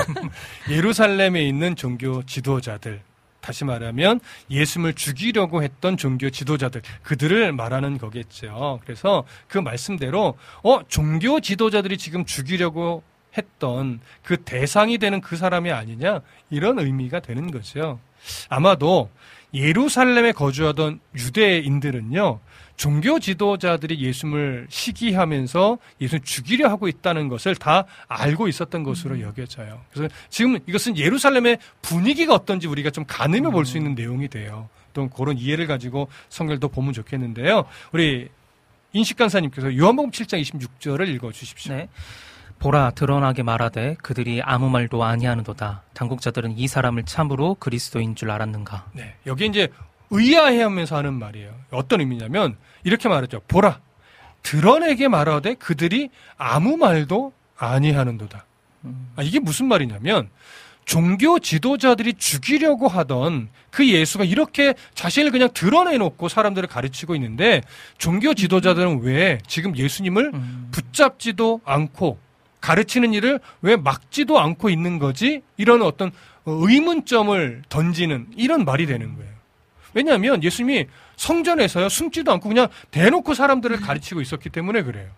예루살렘에 있는 종교 지도자들. 다시 말하면 예수를 죽이려고 했던 종교 지도자들 그들을 말하는 거겠죠. 그래서 그 말씀대로 어 종교 지도자들이 지금 죽이려고 했던 그 대상이 되는 그 사람이 아니냐 이런 의미가 되는 거죠. 아마도 예루살렘에 거주하던 유대인들은요 종교 지도자들이 예수를 시기하면서 예수를 죽이려 하고 있다는 것을 다 알고 있었던 것으로 여겨져요. 그래서 지금 이것은 예루살렘의 분위기가 어떤지 우리가 좀 가늠해 볼 수 있는 내용이 돼요. 또 그런 이해를 가지고 성경을 더 보면 좋겠는데요. 우리 인식 간사님께서 요한복음 7장 26절을 읽어 주십시오. 네. 보라 드러나게 말하되 그들이 아무 말도 아니하는도다. 당국자들은 이 사람을 참으로 그리스도인 줄 알았는가. 네. 여기 이제 의아해하면서 하는 말이에요. 어떤 의미냐면 이렇게 말하죠. 보라 드러내게 말하되 그들이 아무 말도 아니하는도다. 아, 이게 무슨 말이냐면 종교 지도자들이 죽이려고 하던 그 예수가 이렇게 자신을 그냥 드러내놓고 사람들을 가르치고 있는데 종교 지도자들은 왜 지금 예수님을 음. 붙잡지도 않고 가르치는 일을 왜 막지도 않고 있는 거지? 이런 어떤 의문점을 던지는 이런 말이 되는 거예요. 왜냐하면 예수님이 성전에서요 숨지도 않고 그냥 대놓고 사람들을 가르치고 있었기 때문에 그래요.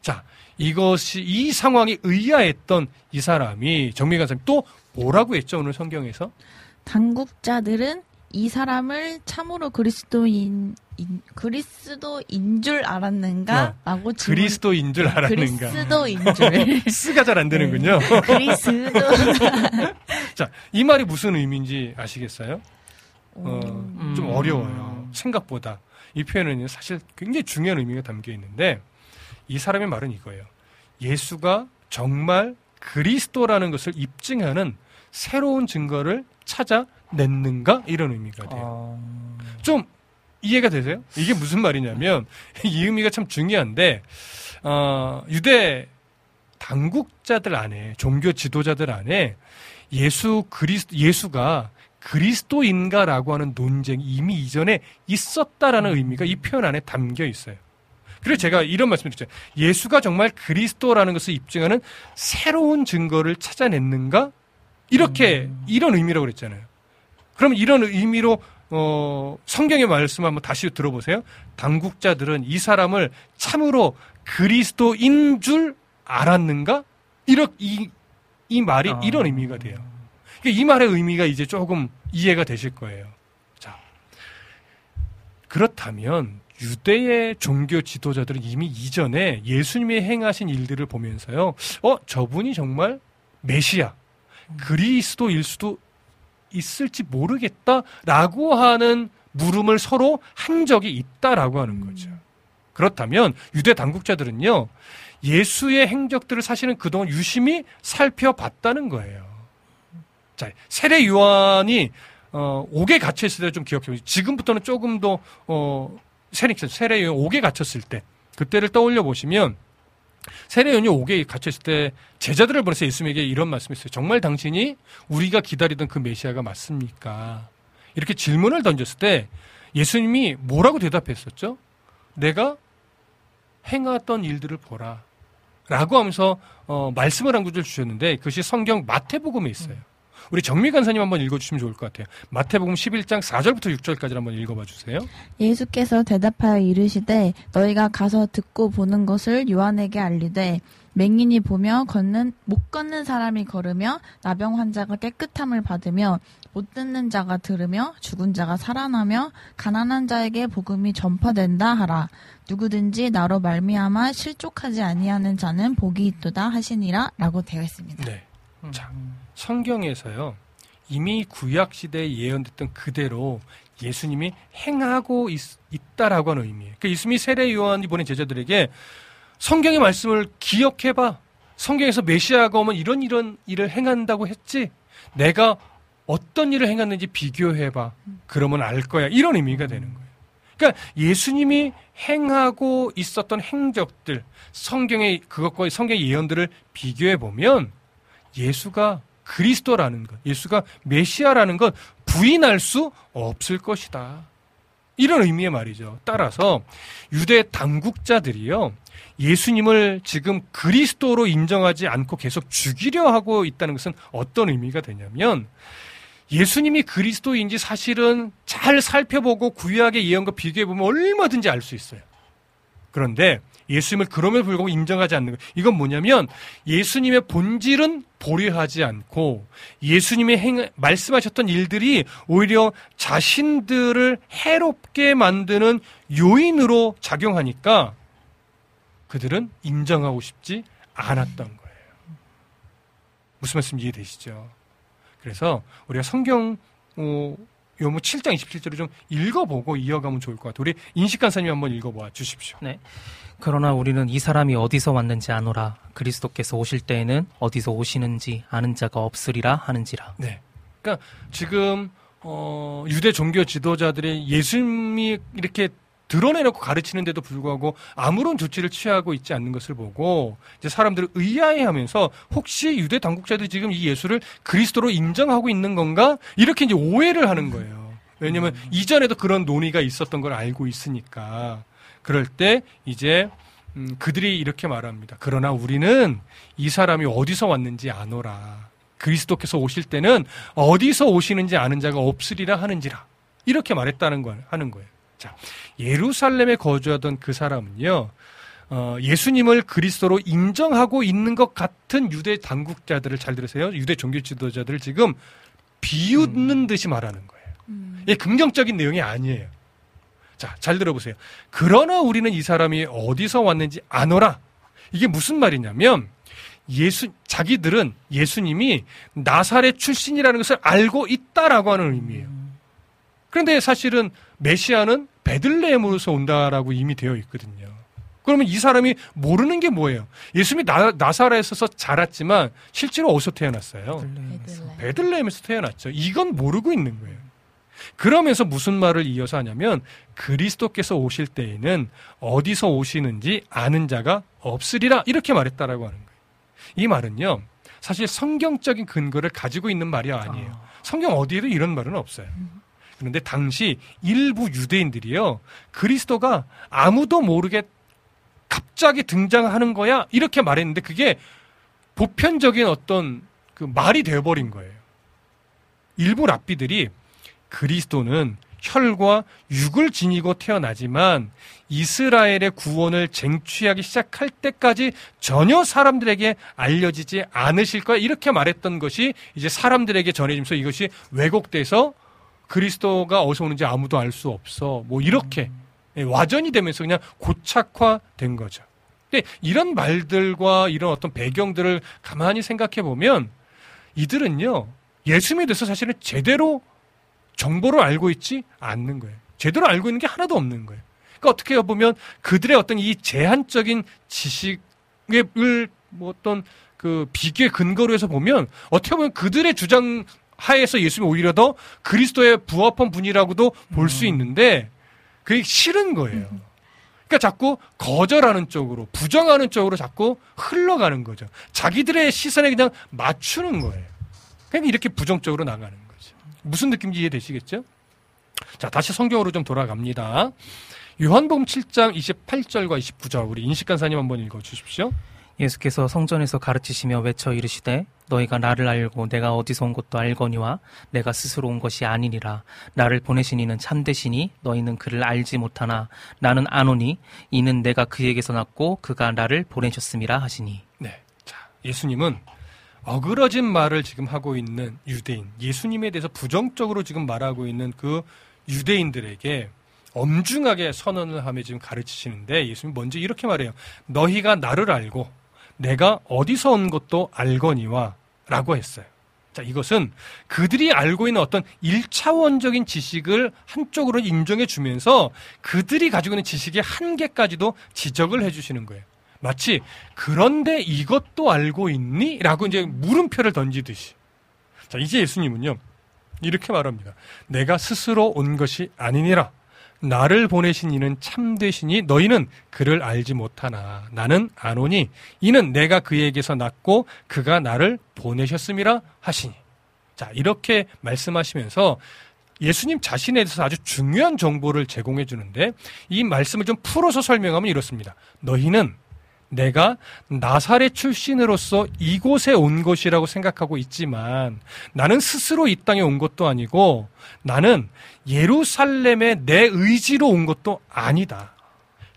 자, 이것이 이 상황이 의아했던 이 사람이 정미관 사님 또 뭐라고 했죠 오늘 성경에서? 당국자들은 이 사람을 참으로 그리스도인 인- 그리스도인 줄 알았는가라고 질문- 그리스도인 줄 알았는가? 그리스도인 줄 스가 잘 안 되는군요. 그리스도 자, 이 말이 무슨 의미인지 아시겠어요? 어, 음. 좀 어려워요. 생각보다. 이 표현은 사실 굉장히 중요한 의미가 담겨 있는데 이 사람의 말은 이거예요. 예수가 정말 그리스도라는 것을 입증하는 새로운 증거를 찾아냈는가? 이런 의미가 돼요. 어, 좀 이해가 되세요? 이게 무슨 말이냐면 이 의미가 참 중요한데 어, 유대 당국자들 안에 종교 지도자들 안에 예수 그리스 예수가 그리스도인가라고 하는 논쟁이 이미 이전에 있었다라는 의미가 이 표현 안에 담겨 있어요. 그래서 제가 이런 말씀을 드렸죠. 예수가 정말 그리스도라는 것을 입증하는 새로운 증거를 찾아냈는가? 이렇게 이런 의미라고 그랬잖아요. 그럼 이런 의미로 어, 성경의 말씀 한번 다시 들어보세요. 당국자들은 이 사람을 참으로 그리스도인 줄 알았는가? 이렇게 이, 이 말이 아. 이런 의미가 돼요. 그러니까 이 말의 의미가 이제 조금 이해가 되실 거예요. 자, 그렇다면 유대의 종교 지도자들은 이미 이전에 예수님이 행하신 일들을 보면서요, 어, 저분이 정말 메시아, 그리스도일 수도 있을지 모르겠다라고 하는 물음을 서로 한 적이 있다라고 하는 거죠. 그렇다면 유대 당국자들은요, 예수의 행적들을 사실은 그동안 유심히 살펴봤다는 거예요. 자, 세례 요한이 어, 옥에 갇혀 있을 때 좀 기억해 보세요. 지금부터는 조금 더 어, 세례 세례 요한 옥에 갇혔을 때 그때를 떠올려 보시면 세례 요한이 옥에 갇혀 있을 때 제자들을 보내서 예수님에게 이런 말씀했어요. 정말 당신이 우리가 기다리던 그 메시아가 맞습니까? 이렇게 질문을 던졌을 때 예수님이 뭐라고 대답했었죠? 내가 행했던 일들을 보라. 라고 하면서 어, 말씀을 한 구절 주셨는데 그것이 성경 마태복음에 있어요. 우리 정미 간사님 한번 읽어주시면 좋을 것 같아요. 마태복음 11장 4절부터 6절까지 한번 읽어봐 주세요. 예수께서 대답하여 이르시되 너희가 가서 듣고 보는 것을 요한에게 알리되 맹인이 보며 걷는 못 걷는 사람이 걸으며 나병 환자가 깨끗함을 받으며 못 듣는 자가 들으며 죽은 자가 살아나며 가난한 자에게 복음이 전파된다 하라 누구든지 나로 말미암아 실족하지 아니하는 자는 복이 있도다 하시니라라고 되어 있습니다. 네. 자, 성경에서요. 이미 구약 시대에 예언됐던 그대로 예수님이 행하고 있, 다라고 하는 의미예요. 그 예수님이 세례 요한이 보낸 제자들에게 성경의 말씀을 기억해봐. 성경에서 메시아가 오면 이런 이런 일을 행한다고 했지. 내가 어떤 일을 행했는지 비교해봐. 그러면 알 거야. 이런 의미가 되는 거예요. 그러니까 예수님이 행하고 있었던 행적들, 성경의 그것과 성경의 예언들을 비교해 보면 예수가 그리스도라는 것, 예수가 메시아라는 것 부인할 수 없을 것이다. 이런 의미의 말이죠. 따라서 유대 당국자들이요. 예수님을 지금 그리스도로 인정하지 않고 계속 죽이려 하고 있다는 것은 어떤 의미가 되냐면 예수님이 그리스도인지 사실은 잘 살펴보고 구약의 예언과 비교해 보면 얼마든지 알 수 있어요. 그런데 예수님을 그럼에도 불구하고 인정하지 않는 것. 이건 뭐냐면 예수님의 본질은 보류하지 않고 예수님의 행, 말씀하셨던 일들이 오히려 자신들을 해롭게 만드는 요인으로 작용하니까 그들은 인정하고 싶지 않았던 거예요. 무슨 말씀 이해되시죠? 그래서 우리가 성경 어, 요무 7장 27절을 좀 읽어보고 이어가면 좋을 것 같아요. 우리 인식 간사님 한번 읽어봐 주십시오. 네. 그러나 우리는 이 사람이 어디서 왔는지 아노라. 그리스도께서 오실 때에는 어디서 오시는지 아는 자가 없으리라 하는지라. 네. 그러니까 지금 어, 유대 종교 지도자들이 예수님이 이렇게 드러내놓고 가르치는데도 불구하고 아무런 조치를 취하고 있지 않는 것을 보고 이제 사람들을 의아해하면서 혹시 유대 당국자들이 지금 이 예수를 그리스도로 인정하고 있는 건가 이렇게 이제 오해를 하는 거예요. 왜냐하면 이전에도 그런 논의가 있었던 걸 알고 있으니까 그럴 때 이제 음, 그들이 이렇게 말합니다. 그러나 우리는 이 사람이 어디서 왔는지 아노라. 그리스도께서 오실 때는 어디서 오시는지 아는 자가 없으리라 하는지라. 이렇게 말했다는 거 하는 거예요. 자, 예루살렘에 거주하던 그 사람은요, 어, 예수님을 그리스도로 인정하고 있는 것 같은 유대 당국자들을 잘 들으세요. 유대 종교 지도자들을 지금 비웃는 듯이 말하는 거예요. 이게 긍정적인 내용이 아니에요. 자, 잘 들어보세요. 그러나 우리는 이 사람이 어디서 왔는지 아노라. 이게 무슨 말이냐면, 예수, 자기들은 예수님이 나사렛 출신이라는 것을 알고 있다라고 하는 의미예요. 그런데 사실은 메시아는 베들레헴으로서 온다라고 이미 되어 있거든요. 그러면 이 사람이 모르는 게 뭐예요? 예수님이 나, 나사렛에서 자랐지만 실제로 어디서 태어났어요? 베들레헴에서 태어났죠. 이건 모르고 있는 거예요. 그러면서 무슨 말을 이어서 하냐면 그리스도께서 오실 때에는 어디서 오시는지 아는 자가 없으리라 이렇게 말했다라고 하는 거예요. 이 말은요. 사실 성경적인 근거를 가지고 있는 말이 아니에요. 성경 어디에도 이런 말은 없어요. 그런데 당시 일부 유대인들이요. 그리스도가 아무도 모르게 갑자기 등장하는 거야 이렇게 말했는데 그게 보편적인 어떤 그 말이 되어버린 거예요. 일부 랍비들이 그리스도는 혈과 육을 지니고 태어나지만 이스라엘의 구원을 쟁취하기 시작할 때까지 전혀 사람들에게 알려지지 않으실 거야 이렇게 말했던 것이 이제 사람들에게 전해지면서 이것이 왜곡돼서 그리스도가 어디서 오는지 아무도 알 수 없어 뭐 이렇게 예, 와전이 되면서 그냥 고착화된 거죠. 근데 이런 말들과 이런 어떤 배경들을 가만히 생각해 보면 이들은요 예수님에 대해서 사실은 제대로 정보를 알고 있지 않는 거예요. 제대로 알고 있는 게 하나도 없는 거예요. 그러니까 어떻게 보면 그들의 어떤 이 제한적인 지식을 뭐 어떤 그 비교의 근거로 해서 보면 어떻게 보면 그들의 주장 하에서 예수님이 오히려 더 그리스도의 부합한 분이라고도 볼수 있는데 그게 싫은 거예요. 그러니까 자꾸 거절하는 쪽으로 부정하는 쪽으로 자꾸 흘러가는 거죠. 자기들의 시선에 그냥 맞추는 거예요. 그냥 이렇게 부정적으로 나가는 거죠. 무슨 느낌인지 이해되시겠죠? 자, 다시 성경으로 좀 돌아갑니다. 요한복음 7장 28절과 29절 우리 인식 간사님 한번 읽어 주십시오. 예수께서 성전에서 가르치시며 외쳐 이르시되 너희가 나를 알고 내가 어디서 온 것도 알거니와 내가 스스로 온 것이 아니니라 나를 보내신 이는 참되시니 너희는 그를 알지 못하나 나는 아노니 이는 내가 그에게서 났고 그가 나를 보내셨음이라 하시니 네. 자, 예수님은 어그러진 말을 지금 하고 있는 유대인, 예수님에 대해서 부정적으로 지금 말하고 있는 그 유대인들에게 엄중하게 선언을 하며 지금 가르치시는데 예수님 먼저 이렇게 말해요. 너희가 나를 알고 내가 어디서 온 것도 알거니와 라고 했어요. 자, 이것은 그들이 알고 있는 어떤 일차원적인 지식을 한쪽으로 인정해 주면서 그들이 가지고 있는 지식의 한계까지도 지적을 해 주시는 거예요. 마치 그런데 이것도 알고 있니? 라고 이제 물음표를 던지듯이. 자, 이제 예수님은요. 이렇게 말합니다. 내가 스스로 온 것이 아니니라. 나를 보내신 이는 참되시니 너희는 그를 알지 못하나 나는 아노니 이는 내가 그에게서 났고 그가 나를 보내셨음이라 하시니. 자, 이렇게 말씀하시면서 예수님 자신에 대해서 아주 중요한 정보를 제공해 주는데 이 말씀을 좀 풀어서 설명하면 이렇습니다. 너희는 내가 나사렛 출신으로서 이곳에 온 것이라고 생각하고 있지만 나는 스스로 이 땅에 온 것도 아니고 나는 예루살렘에 내 의지로 온 것도 아니다.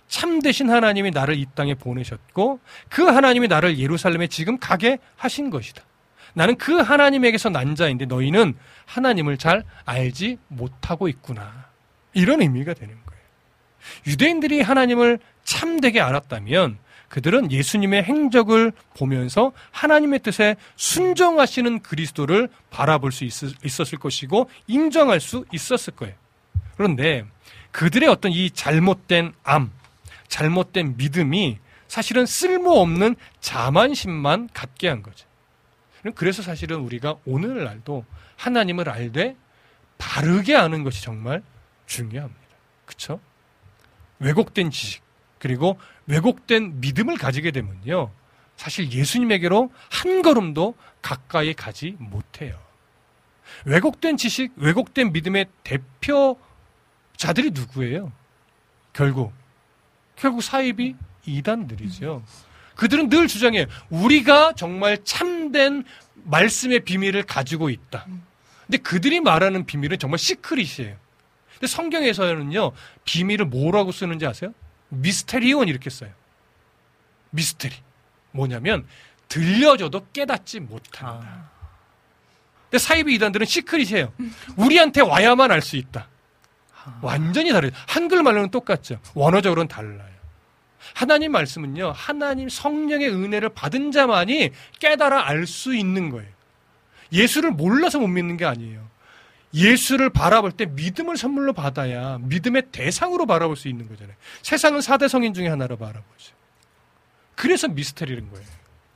참되신 하나님이 나를 이 땅에 보내셨고 그 하나님이 나를 예루살렘에 지금 가게 하신 것이다. 나는 그 하나님에게서 난 자인데 너희는 하나님을 잘 알지 못하고 있구나. 이런 의미가 되는 거예요. 유대인들이 하나님을 참되게 알았다면 그들은 예수님의 행적을 보면서 하나님의 뜻에 순정하시는 그리스도를 바라볼 수 있었을 것이고 인정할 수 있었을 거예요. 그런데 그들의 어떤 이 잘못된 암, 잘못된 믿음이 사실은 쓸모없는 자만심만 갖게 한 거죠. 그래서 사실은 우리가 오늘날도 하나님을 알되 바르게 아는 것이 정말 중요합니다. 그렇죠? 왜곡된 지식 그리고 왜곡된 믿음을 가지게 되면요. 사실 예수님에게로 한 걸음도 가까이 가지 못해요. 왜곡된 지식, 왜곡된 믿음의 대표자들이 누구예요? 결국 결국 사이비 이단들이죠. 그들은 늘 주장해 우리가 정말 참된 말씀의 비밀을 가지고 있다. 근데 그들이 말하는 비밀은 정말 secret이에요. 근데 성경에서는요, 비밀을 뭐라고 쓰는지 아세요? μυστήριον 이렇게 써요. 미스테리. 뭐냐면, 들려줘도 깨닫지 못한다. 아. 근데 사이비 이단들은 secret이에요. 우리한테 와야만 알 수 있다. 아. 완전히 다르죠. 한글말로는 똑같죠. 원어적으로는 달라요. 하나님 말씀은요, 하나님 성령의 은혜를 받은 자만이 깨달아 알 수 있는 거예요. 예수를 몰라서 못 믿는 게 아니에요. 예수를 바라볼 때 믿음을 선물로 받아야 믿음의 대상으로 바라볼 수 있는 거잖아요. 세상은 사대 성인 중에 하나로 바라보죠. 그래서 미스터리인 거예요.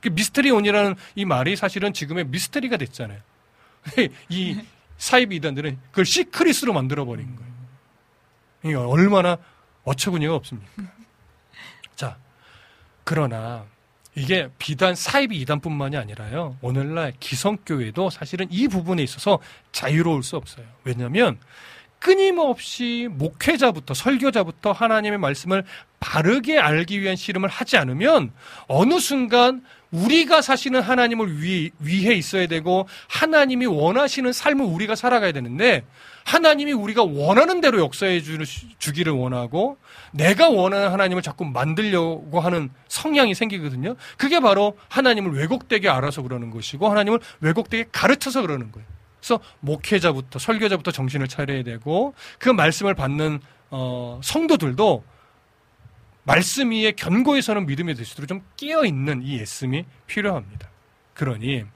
그 미스터리온이라는 이 말이 사실은 지금의 미스터리가 됐잖아요. 이 사이비 이단들은 그걸 시크릿으로 만들어버린 거예요. 이게 얼마나 어처구니가 없습니까? 자, 그러나 이게 비단 사이비 이단뿐만이 아니라요. 오늘날 기성교회도 사실은 이 부분에 있어서 자유로울 수 없어요. 왜냐하면 끊임없이 목회자부터 설교자부터 하나님의 말씀을 바르게 알기 위한 씨름을 하지 않으면 어느 순간 우리가 사시는 하나님을 위, 위해 있어야 되고 하나님이 원하시는 삶을 우리가 살아가야 되는데 하나님이 우리가 원하는 대로 역사해 주기를 원하고 내가 원하는 하나님을 자꾸 만들려고 하는 성향이 생기거든요. 그게 바로 하나님을 왜곡되게 알아서 그러는 것이고 하나님을 왜곡되게 가르쳐서 그러는 거예요. 그래서 목회자부터 설교자부터 정신을 차려야 되고 그 말씀을 받는 어, 성도들도 말씀 위에 견고히 서는 믿음이 될수 있도록 좀 끼어 있는 이 애씀이 필요합니다. 그러니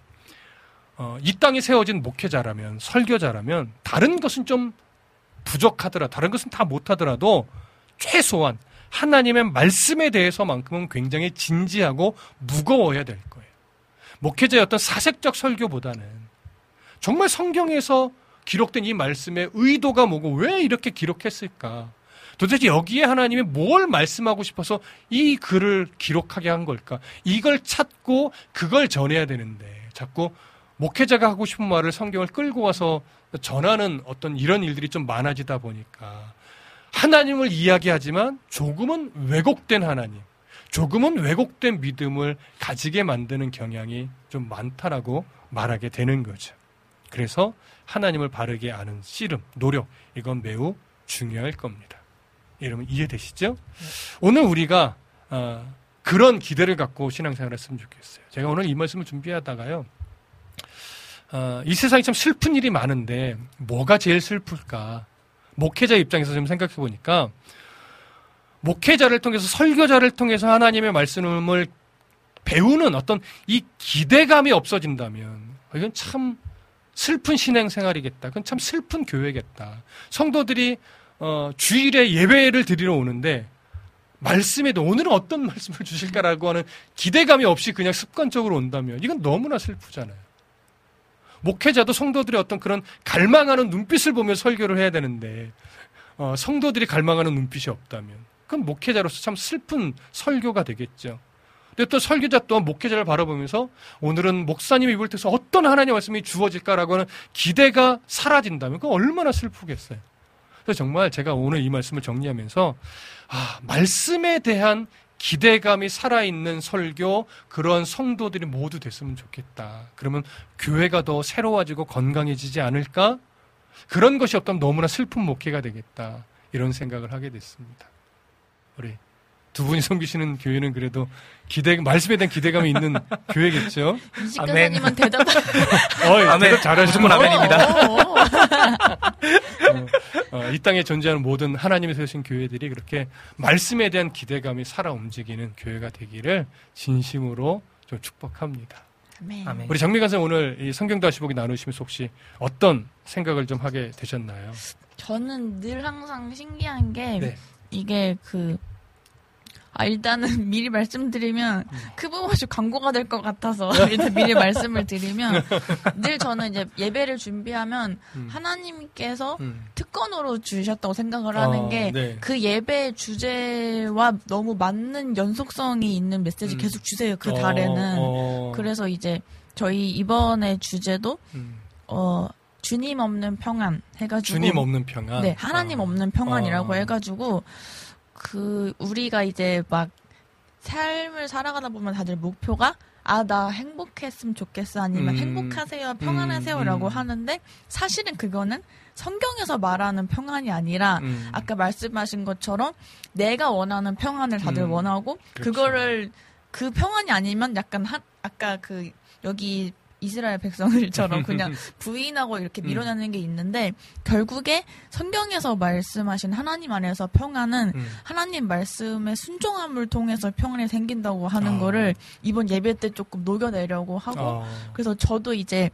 어, 이 땅에 세워진 목회자라면 설교자라면 다른 것은 좀 부족하더라 다른 것은 다 못하더라도 최소한 하나님의 말씀에 대해서만큼은 굉장히 진지하고 무거워야 될 거예요. 목회자의 어떤 사색적 설교보다는 정말 성경에서 기록된 이 말씀의 의도가 뭐고 왜 이렇게 기록했을까? 도대체 여기에 하나님이 뭘 말씀하고 싶어서 이 글을 기록하게 한 걸까? 이걸 찾고 그걸 전해야 되는데 자꾸 목회자가 하고 싶은 말을 성경을 끌고 와서 전하는 어떤 이런 일들이 좀 많아지다 보니까 하나님을 이야기하지만 조금은 왜곡된 하나님, 조금은 왜곡된 믿음을 가지게 만드는 경향이 좀 많다라고 말하게 되는 거죠. 그래서 하나님을 바르게 아는 씨름, 노력, 이건 매우 중요할 겁니다. 여러분 이해되시죠? 오늘 우리가 어, 그런 기대를 갖고 신앙생활을 했으면 좋겠어요. 제가 오늘 이 말씀을 준비하다가요. 어, 이 세상에 참 슬픈 일이 많은데 뭐가 제일 슬플까? 목회자 입장에서 좀 생각해 보니까 목회자를 통해서 설교자를 통해서 하나님의 말씀을 배우는 어떤 이 기대감이 없어진다면 이건 참 슬픈 신앙 생활이겠다. 그건 참 슬픈 교회겠다. 성도들이 어, 주일에 예배를 드리러 오는데 말씀에도 오늘은 어떤 말씀을 주실까라고 하는 기대감이 없이 그냥 습관적으로 온다면 이건 너무나 슬프잖아요. 목회자도 성도들의 어떤 그런 갈망하는 눈빛을 보며 설교를 해야 되는데 어, 성도들이 갈망하는 눈빛이 없다면 그럼 목회자로서 참 슬픈 설교가 되겠죠. 근데 또 설교자 또한 목회자를 바라보면서 오늘은 목사님이 입을 때서 어떤 하나님의 말씀이 주어질까라고 하는 기대가 사라진다면 그 얼마나 슬프겠어요. 그래서 정말 제가 오늘 이 말씀을 정리하면서 아, 말씀에 대한 기대감이 살아있는 설교 그런 성도들이 모두 됐으면 좋겠다. 그러면 교회가 더 새로워지고 건강해지지 않을까? 그런 것이 없다면 너무나 슬픈 목회가 되겠다. 이런 생각을 하게 됐습니다. 우리 두 분이 섬기시는 교회는 그래도 기대 말씀에 대한 기대감이 있는 교회겠죠. 이식 아멘. 대답. 어이, 아멘. 대답 잘하시는 아멘입니다. 어, 어, 이 땅에 존재하는 모든 하나님이 세우신 교회들이 그렇게 말씀에 대한 기대감이 살아 움직이는 교회가 되기를 진심으로 좀 축복합니다. 아멘. 우리 장미관 선 오늘 이 성경 다시 보기 나누시면서 혹시 어떤 생각을 좀 하게 되셨나요? 저는 늘 항상 신기한 게 네. 이게 그 아, 일단은 미리 말씀드리면 음. 크브워시 광고가 될 것 같아서 일단 미리 말씀을 드리면 늘 저는 이제 예배를 준비하면 음. 하나님께서 음. 특권으로 주셨다고 생각을 하는 어, 게 네. 그 예배 주제와 너무 맞는 연속성이 있는 메시지 음. 계속 주세요. 그 어, 달에는. 어, 그래서 이제 저희 이번에 주제도 음. 어 주님 없는 평안 해가지고 주님 없는 평안. 네 하나님 어. 없는 평안이라고 어. 해가지고 그 우리가 이제 막 삶을 살아가다 보면 다들 목표가 아 나 행복했으면 좋겠어 아니면 음. 행복하세요 평안하세요라고 음, 음. 하는데 사실은 그거는 성경에서 말하는 평안이 아니라 음. 아까 말씀하신 것처럼 내가 원하는 평안을 다들 음. 원하고 그렇죠. 그거를 그 평안이 아니면 약간 한 아까 그 여기 이스라엘 백성들처럼 그냥 부인하고 이렇게 음. 밀어내는 게 있는데 결국에 성경에서 말씀하신 하나님 안에서 평안은 음. 하나님 말씀의 순종함을 통해서 평안이 생긴다고 하는 아. 거를 이번 예배 때 조금 녹여내려고 하고 어. 그래서 저도 이제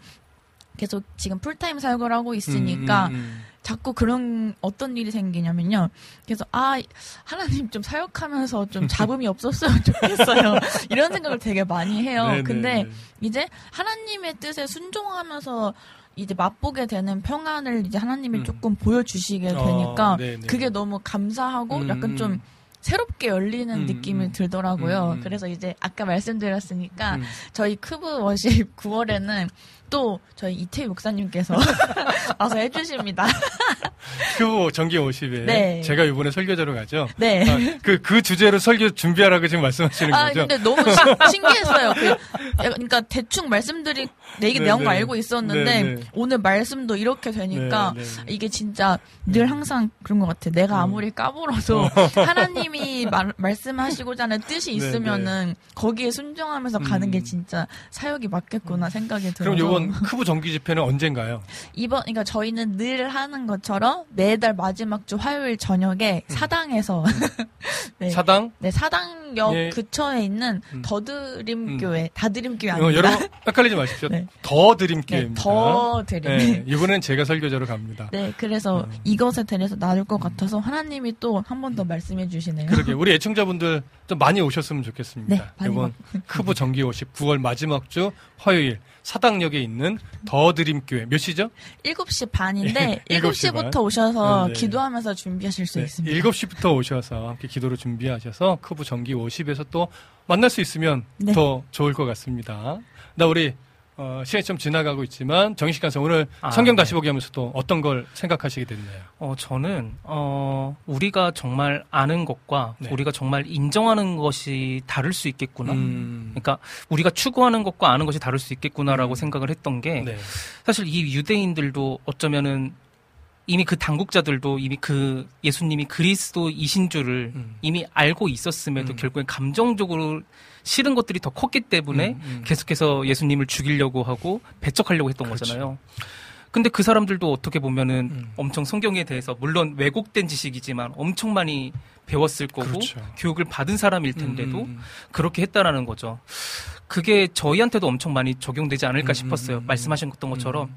계속 지금 풀타임 사역을 하고 있으니까 음, 음, 자꾸 그런 어떤 일이 생기냐면요. 그래서 아 하나님 좀 사역하면서 좀 잡음이 없었으면 좋겠어요. 이런 생각을 되게 많이 해요. 네, 근데 네, 네. 이제 하나님의 뜻에 순종하면서 이제 맛보게 되는 평안을 이제 하나님이 음. 조금 보여주시게 어, 되니까 네, 네. 그게 너무 감사하고 음, 약간 음. 좀 새롭게 열리는 음, 느낌이 음. 들더라고요. 음, 음. 그래서 이제 아까 말씀드렸으니까 음. 저희 크브 워십 9월에는 또 저희 이태희 목사님께서 와서 해주십니다. 그 정기 50에 네. 제가 이번에 설교자로 가죠. 네. 아, 그, 그 주제로 설교 준비하라고 지금 말씀하시는 아, 거죠? 근데 너무 신- 신기했어요. 그, 그러니까 대충 말씀드리, 내기 네, 내용 네. 알고 있었는데, 네, 네. 오늘 말씀도 이렇게 되니까, 네, 네. 이게 진짜 늘 항상 그런 것 같아. 내가 아무리 까불어도 하나님이 말, 말씀하시고자 하는 뜻이 네, 있으면은 거기에 순종하면서 가는 음. 게 진짜 사역이 맞겠구나 생각이 들어서. 그럼 이번 크부 정기 집회는 언젠가요? 이번 그러니까 저희는 늘 하는 것처럼 매달 마지막 주 화요일 저녁에 사당에서 네. 음. 사당? 네, 사당역 예. 근처에 있는 음. 더드림교회, 다드림교회 어, 아닙니다. 여러분 헷갈리지 마십시오. 네. 더 네, 드림교회입니다. 더 드림. 네, 이번엔 제가 설교자로 갑니다. 네, 그래서 음. 이것에 대해서 나눌 것 같아서 하나님이 또 한 번 더 말씀해 주시네요. 그러게 우리 애청자분들 좀 많이 오셨으면 좋겠습니다. 네, 이번 크부 정기 50 9월 마지막 주 화요일 사당역에 있는 더 드림 교회 몇 시죠? 7시 반인데 예, 7시 7시부터 반. 오셔서 네, 네. 기도하면서 준비하실 수 있습니다. 7시부터 오셔서 함께 기도를 준비하셔서 크부 정기 50에서 또 만날 수 있으면 네. 더 좋을 것 같습니다. 나 우리 어, 시간이 좀 지나가고 있지만 정식 간사 오늘 아, 성경 네. 다시 보기 하면서 또 어떤 걸 생각하시게 됐나요? 어, 저는, 어, 우리가 정말 아는 것과 네. 우리가 정말 인정하는 것이 다를 수 있겠구나. 음, 그러니까 우리가 추구하는 것과 아는 것이 다를 수 있겠구나라고 음. 생각을 했던 게 네. 사실 이 유대인들도 어쩌면은 이미 그 당국자들도 이미 그 예수님이 그리스도이신 줄을 음. 이미 알고 있었음에도 음. 결국엔 감정적으로 싫은 것들이 더 컸기 때문에 음, 음. 계속해서 예수님을 죽이려고 하고 배척하려고 했던 그렇죠. 거잖아요. 근데 그 사람들도 어떻게 보면은 음. 엄청 성경에 대해서 물론 왜곡된 지식이지만 엄청 많이 배웠을 거고 그렇죠. 교육을 받은 사람일 텐데도 음, 음, 그렇게 했다라는 거죠. 그게 저희한테도 엄청 많이 적용되지 않을까 음, 싶었어요. 음, 음. 말씀하셨던 것처럼 음.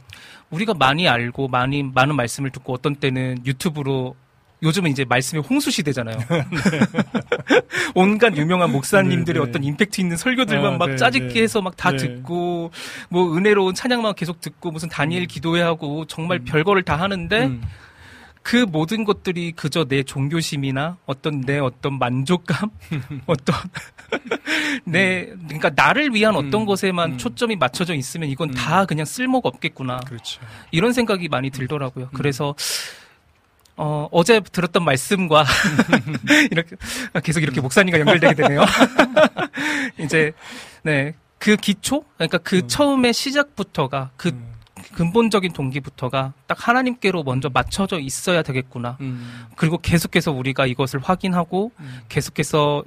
우리가 많이 알고 많이 많은 말씀을 듣고 어떤 때는 유튜브로 요즘은 이제 말씀의 홍수 시대잖아요. 온갖 유명한 목사님들의 네, 네. 어떤 임팩트 있는 설교들만 아, 막 네, 짜집게 네. 해서 막다 네. 듣고 뭐 은혜로운 찬양만 계속 듣고 무슨 다니엘 기도회 하고 정말 별거를 다 하는데 음. 그 모든 것들이 그저 내 종교심이나 어떤 내 어떤 만족감, 어떤 내 그러니까 나를 위한 어떤 음, 것에만 음. 초점이 맞춰져 있으면 이건 음. 다 그냥 쓸모가 없겠구나. 그렇죠. 이런 생각이 많이 들더라고요. 그래서 어, 어제 들었던 말씀과 이렇게 계속 이렇게 목사님과 연결되게 되네요. 이제 네. 그 기초? 그러니까 그 음. 처음에 시작부터가 그 음, 근본적인 동기부터가 딱 하나님께로 먼저 맞춰져 있어야 되겠구나. 음, 그리고 계속해서 우리가 이것을 확인하고 음. 계속해서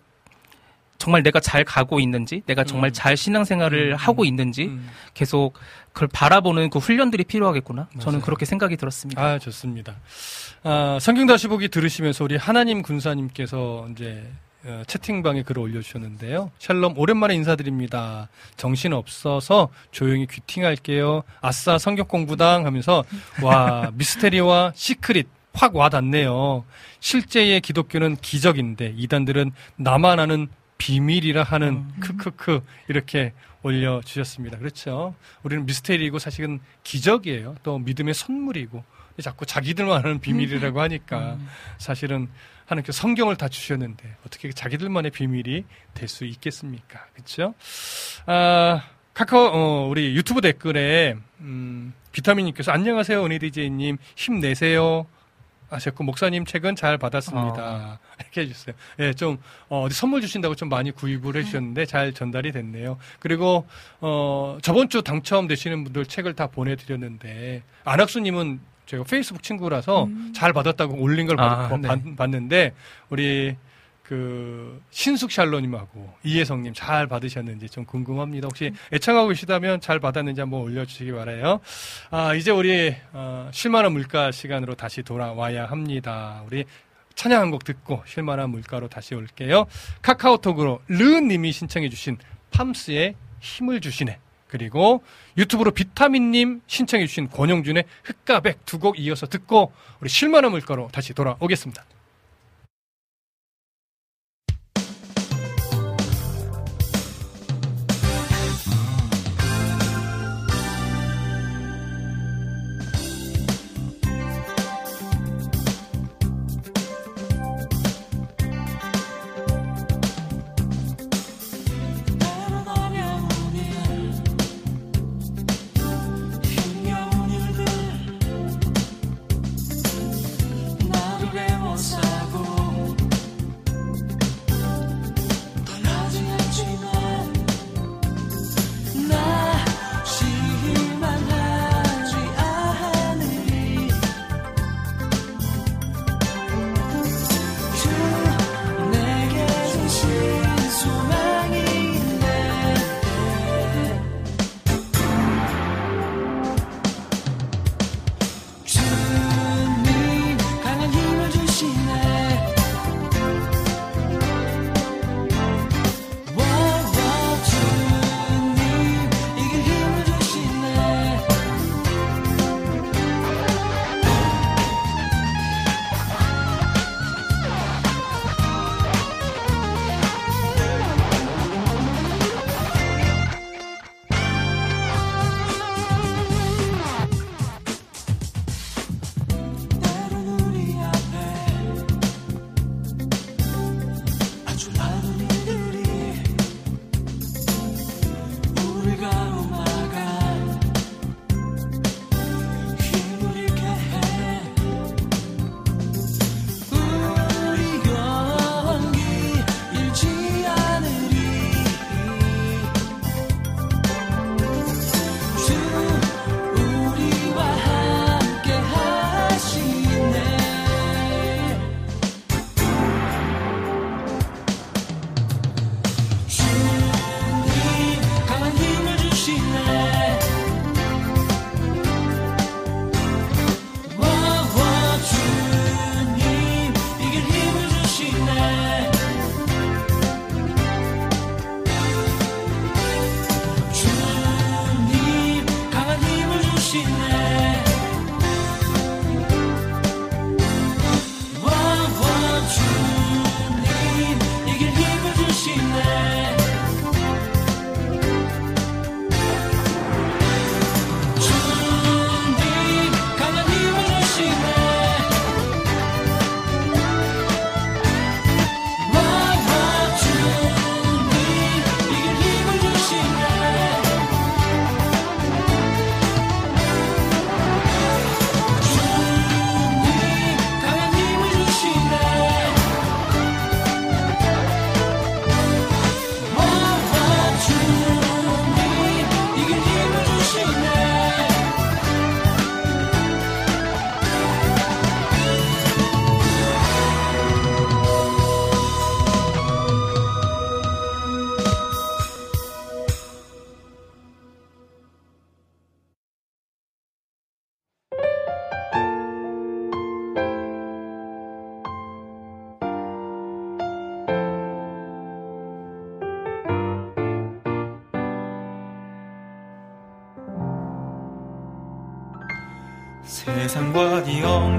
정말 내가 잘 가고 있는지, 내가 정말 음. 잘 신앙생활을 음, 하고 음. 있는지 음. 계속 그걸 바라보는 그 훈련들이 필요하겠구나. 저는 맞아요. 그렇게 생각이 들었습니다. 아, 좋습니다. 아, 성경 다시 보기 들으시면서 우리 하나님 군사님께서 이제 어, 채팅방에 글을 올려주셨는데요. 샬롬, 오랜만에 인사드립니다. 정신 없어서 조용히 귀팅할게요. 아싸, 성경 공부당 하면서, 와, 미스테리와 시크릿 확 와닿네요. 실제의 기독교는 기적인데, 이단들은 나만 아는 비밀이라 하는 크크크 이렇게 올려 주셨습니다. 그렇죠. 우리는 미스테리이고 사실은 기적이에요. 또 믿음의 선물이고 자꾸 자기들만 아는 비밀이라고 하니까 사실은 하나님께서 성경을 다 주셨는데 어떻게 자기들만의 비밀이 될 수 있겠습니까? 그렇죠? 아, 카카오 어, 우리 유튜브 댓글에 음, 비타민님께서 안녕하세요 은희 DJ님 힘내세요. 하셨고 목사님 책은 잘 받았습니다. 이렇게 해주세요. 예, 좀 어, 디 선물 주신다고 좀 많이 구입을 해주셨는데 잘 전달이 됐네요. 그리고 어, 저번 주 당첨되시는 분들 책을 다 보내드렸는데 안학수님은 제가 페이스북 친구라서 잘 받았다고 올린 걸 아, 봤, 네. 봤- 봤는데 우리 그 신숙 샬로님하고 이혜성님 잘 받으셨는지 좀 궁금합니다. 혹시 애청하고 계시다면 잘 받았는지 한번 올려주시기 바라요. 아 이제 우리 어, 실만한 물가 시간으로 다시 돌아와야 합니다. 우리 찬양 한 곡 듣고 실만한 물가로 다시 올게요. 카카오톡으로 르님이 신청해주신 팜스의 힘을 주시네. 그리고 유튜브로 비타민님 신청해주신 권영준의 흑가백 두 곡 이어서 듣고 우리 실만한 물가로 다시 돌아오겠습니다.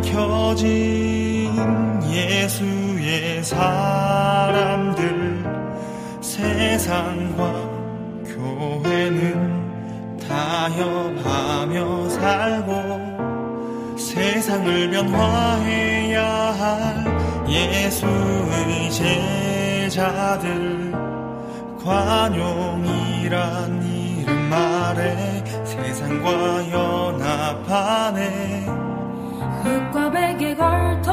켜진 예수의 사람들 세상과 교회는 타협하며 살고 세상을 변화해야 할 예수의 제자들 관용이란 이름 아래 세상과 연합하네 흙과 베개 걸터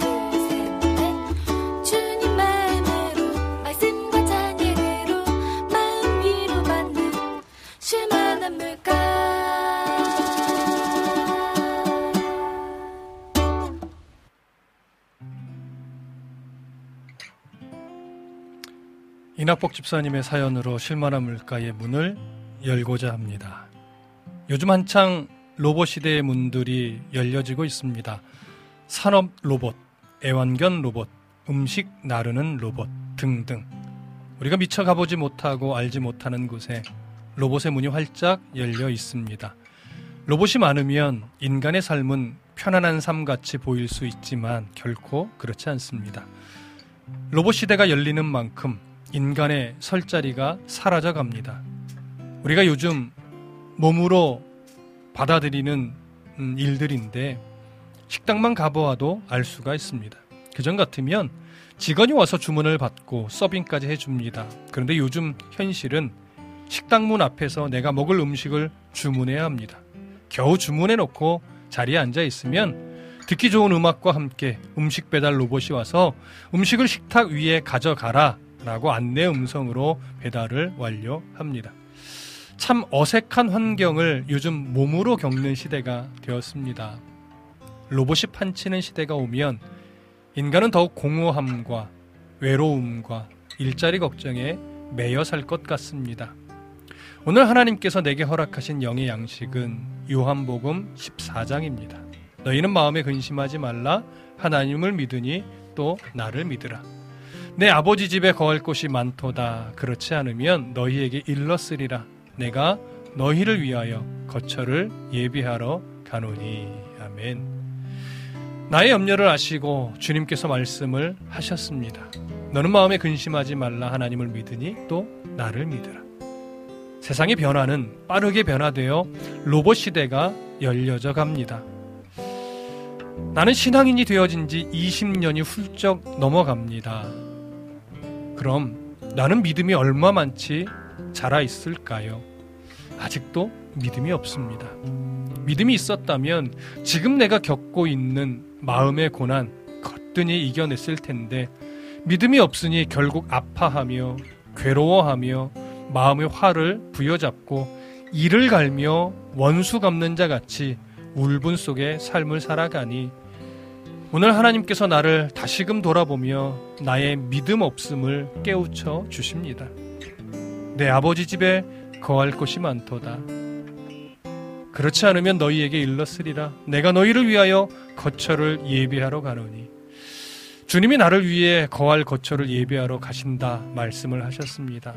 이낙복 집사님의 사연으로 실만한 물가의 문을 열고자 합니다. 요즘 한창 로봇 시대의 문들이 열려지고 있습니다. 산업 로봇, 애완견 로봇, 음식 나르는 로봇 등등. 우리가 미처 가보지 못하고 알지 못하는 곳에 로봇의 문이 활짝 열려 있습니다. 로봇이 많으면 인간의 삶은 편안한 삶 같이 보일 수 있지만 결코 그렇지 않습니다. 로봇 시대가 열리는 만큼 인간의 설 자리가 사라져 갑니다. 우리가 요즘 몸으로 받아들이는 음, 일들인데 식당만 가보아도 알 수가 있습니다. 그전 같으면 직원이 와서 주문을 받고 서빙까지 해줍니다. 그런데 요즘 현실은 식당 문 앞에서 내가 먹을 음식을 주문해야 합니다. 겨우 주문해 놓고 자리에 앉아 있으면 듣기 좋은 음악과 함께 음식 배달 로봇이 와서 음식을 식탁 위에 가져가라 라고 안내 음성으로 배달을 완료합니다. 참 어색한 환경을 요즘 몸으로 겪는 시대가 되었습니다. 로봇이 판치는 시대가 오면 인간은 더욱 공허함과 외로움과 일자리 걱정에 매여 살 것 같습니다. 오늘 하나님께서 내게 허락하신 영의 양식은 요한복음 14장입니다. 너희는 마음에 근심하지 말라 하나님을 믿으니 또 나를 믿으라. 내 아버지 집에 거할 곳이 많도다. 그렇지 않으면 너희에게 일렀으리라. 내가 너희를 위하여 거처를 예비하러 가노니. 아멘. 나의 염려를 아시고 주님께서 말씀을 하셨습니다. 너는 마음에 근심하지 말라 하나님을 믿으니 또 나를 믿으라. 세상의 변화는 빠르게 변화되어 로봇 시대가 열려져 갑니다. 나는 신앙인이 되어진 지 20년이 훌쩍 넘어갑니다. 그럼 나는 믿음이 얼마 많지 자라 있을까요? 아직도 믿음이 없습니다. 믿음이 있었다면 지금 내가 겪고 있는 마음의 고난 거뜬히 이겨냈을 텐데 믿음이 없으니 결국 아파하며 괴로워하며 마음의 화를 부여잡고 이를 갈며 원수 갚는 자 같이 울분 속에 삶을 살아가니 오늘 하나님께서 나를 다시금 돌아보며 나의 믿음 없음을 깨우쳐 주십니다. 내 아버지 집에 거할 곳이 많도다. 그렇지 않으면 너희에게 일렀으리라. 내가 너희를 위하여 거처를 예비하러 가노니. 주님이 나를 위해 거할 거처를 예비하러 가신다 말씀을 하셨습니다.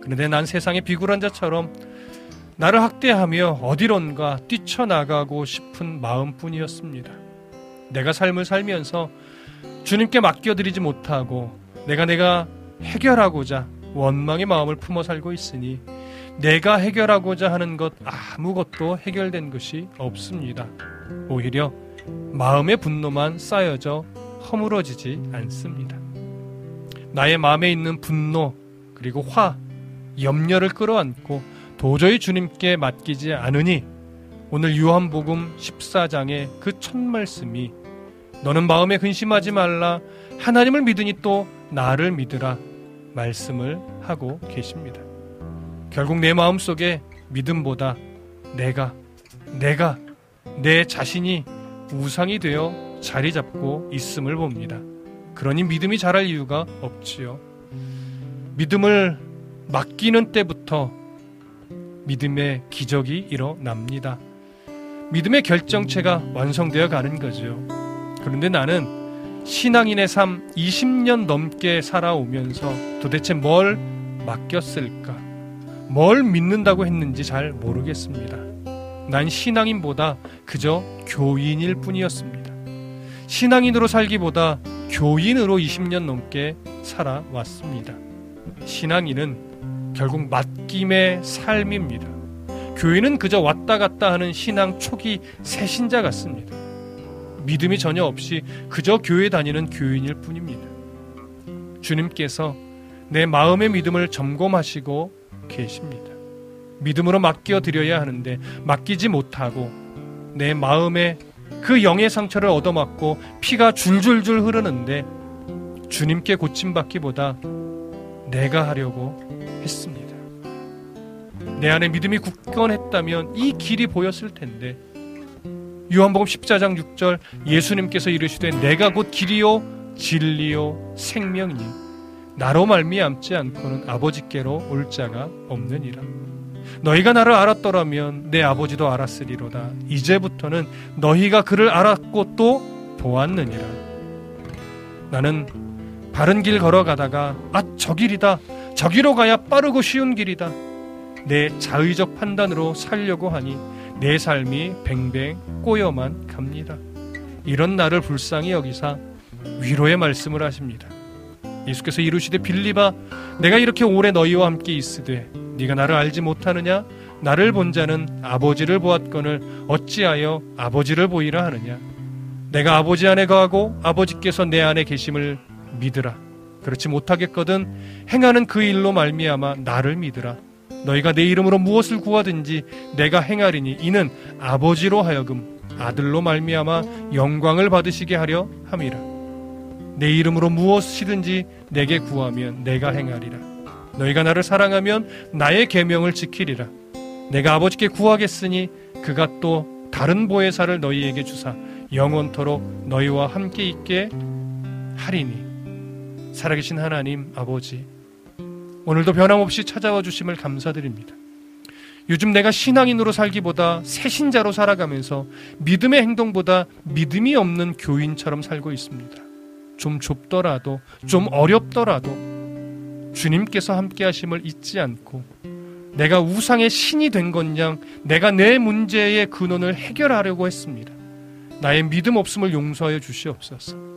그런데 난 세상의 비굴한 자처럼 나를 학대하며 어디론가 뛰쳐나가고 싶은 마음뿐이었습니다. 내가 삶을 살면서 주님께 맡겨드리지 못하고 내가 내가 해결하고자 원망의 마음을 품어 살고 있으니 내가 해결하고자 하는 것 아무것도 해결된 것이 없습니다. 오히려 마음의 분노만 쌓여져 허물어지지 않습니다. 나의 마음에 있는 분노 그리고 화, 염려를 끌어안고 도저히 주님께 맡기지 않으니 오늘 요한복음 14장의 그 첫 말씀이 너는 마음에 근심하지 말라 하나님을 믿으니 또 나를 믿으라 말씀을 하고 계십니다. 결국 내 마음 속에 믿음보다 내가 내가 내 자신이 우상이 되어 자리 잡고 있음을 봅니다. 그러니 믿음이 자랄 이유가 없지요. 믿음을 맡기는 때부터 믿음의 기적이 일어납니다. 믿음의 결정체가 완성되어 가는 거죠. 그런데 나는 신앙인의 삶 20년 넘게 살아오면서 도대체 뭘 맡겼을까? 뭘 믿는다고 했는지 잘 모르겠습니다. 난 신앙인보다 그저 교인일 뿐이었습니다. 신앙인으로 살기보다 교인으로 20년 넘게 살아왔습니다. 신앙인은 결국 맡김의 삶입니다. 교인은 그저 왔다 갔다 하는 신앙 초기 새신자 같습니다. 믿음이 전혀 없이 그저 교회 다니는 교인일 뿐입니다. 주님께서 내 마음의 믿음을 점검하시고 계십니다. 믿음으로 맡겨 드려야 하는데 맡기지 못하고 내 마음에 그 영의 상처를 얻어맞고 피가 줄줄줄 흐르는데 주님께 고침받기보다 내가 하려고 했습니다. 내 안에 믿음이 굳건했다면 이 길이 보였을 텐데 요한복음 14장 6절 예수님께서 이르시되 내가 곧 길이요 진리요 생명이니 나로 말미암지 않고는 아버지께로 올 자가 없느니라. 너희가 나를 알았더라면 내 아버지도 알았으리로다. 이제부터는 너희가 그를 알았고 또 보았느니라. 나는 바른 길 걸어가다가 아 저 길이다. 저기로 가야 빠르고 쉬운 길이다. 내 자의적 판단으로 살려고 하니 내 삶이 뱅뱅 꼬여만 갑니다. 이런 나를 불쌍히 여기사 위로의 말씀을 하십니다. 예수께서 이루시되 빌리바 내가 이렇게 오래 너희와 함께 있으되 네가 나를 알지 못하느냐 나를 본 자는 아버지를 보았거늘 어찌하여 아버지를 보이라 하느냐 내가 아버지 안에 거하고 아버지께서 내 안에 계심을 믿으라 그렇지 못하겠거든 행하는 그 일로 말미암아 나를 믿으라 너희가 내 이름으로 무엇을 구하든지 내가 행하리니 이는 아버지로 하여금 아들로 말미암아 영광을 받으시게 하려 함이라. 내 이름으로 무엇이든지 내게 구하면 내가 행하리라. 너희가 나를 사랑하면 나의 계명을 지키리라. 내가 아버지께 구하겠으니 그가 또 다른 보혜사를 너희에게 주사 영원토록 너희와 함께 있게 하리니. 살아계신 하나님 아버지 오늘도 변함없이 찾아와 주심을 감사드립니다. 요즘 내가 신앙인으로 살기보다 새신자로 살아가면서 믿음의 행동보다 믿음이 없는 교인처럼 살고 있습니다. 좀 좁더라도 좀 어렵더라도 주님께서 함께 하심을 잊지 않고 내가 우상의 신이 된 건양 내가 내 문제의 근원을 해결하려고 했습니다. 나의 믿음 없음을 용서하여 주시옵소서.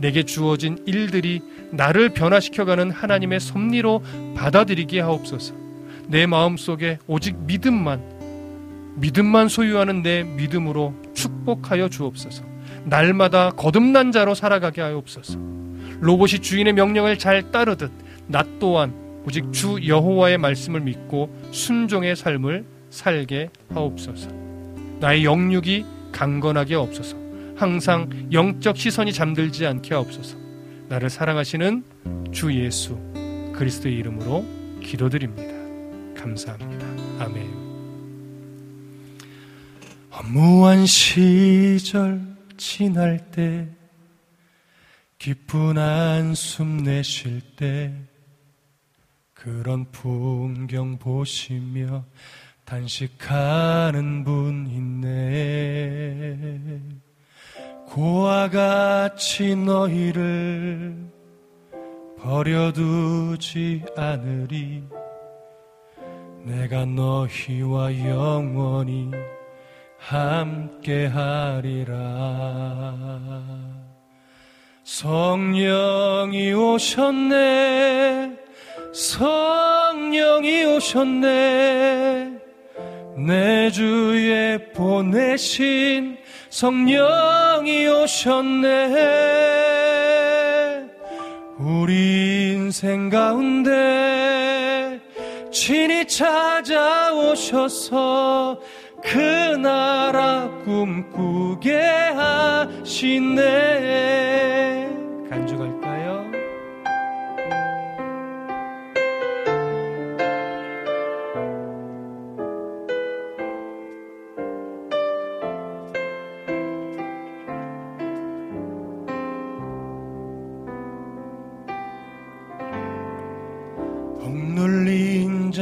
내게 주어진 일들이 나를 변화시켜가는 하나님의 섭리로 받아들이게 하옵소서. 내 마음 속에 오직 믿음만, 믿음만 소유하는 내 믿음으로 축복하여 주옵소서. 날마다 거듭난 자로 살아가게 하옵소서. 로봇이 주인의 명령을 잘 따르듯 나 또한 오직 주 여호와의 말씀을 믿고 순종의 삶을 살게 하옵소서. 나의 영육이 강건하게 없소서. 항상 영적 시선이 잠들지 않게 하옵소서. 나를 사랑하시는 주 예수 그리스도의 이름으로 기도드립니다. 감사합니다. 아멘. 허무한 시절 지날 때 기쁜 한숨 내쉴 때 그런 풍경 보시며 단식하는 분 있네. 고와 같이 너희를 버려두지 않으리. 내가 너희와 영원히 함께하리라. 성령이 오셨네. 성령이 오셨네. 내 주에 보내신 성령이 오셨네 우리 인생 가운데 친히 찾아오셔서 그 나라 꿈꾸게 하시네 간주갈까요?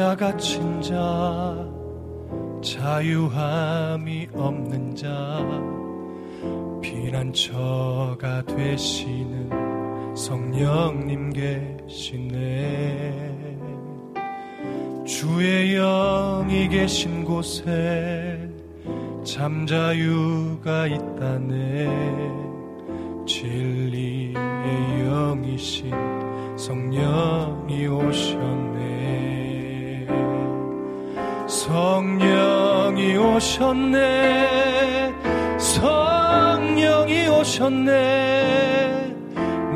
자 갇힌 자 자유함이 없는 자 피난처가 되시는 성령님 계시네. 주의 영이 계신 곳에 잠자유가 있다네. 진리의 영이신 성령이 오셨네 성령이 오셨네. 성령이 오셨네.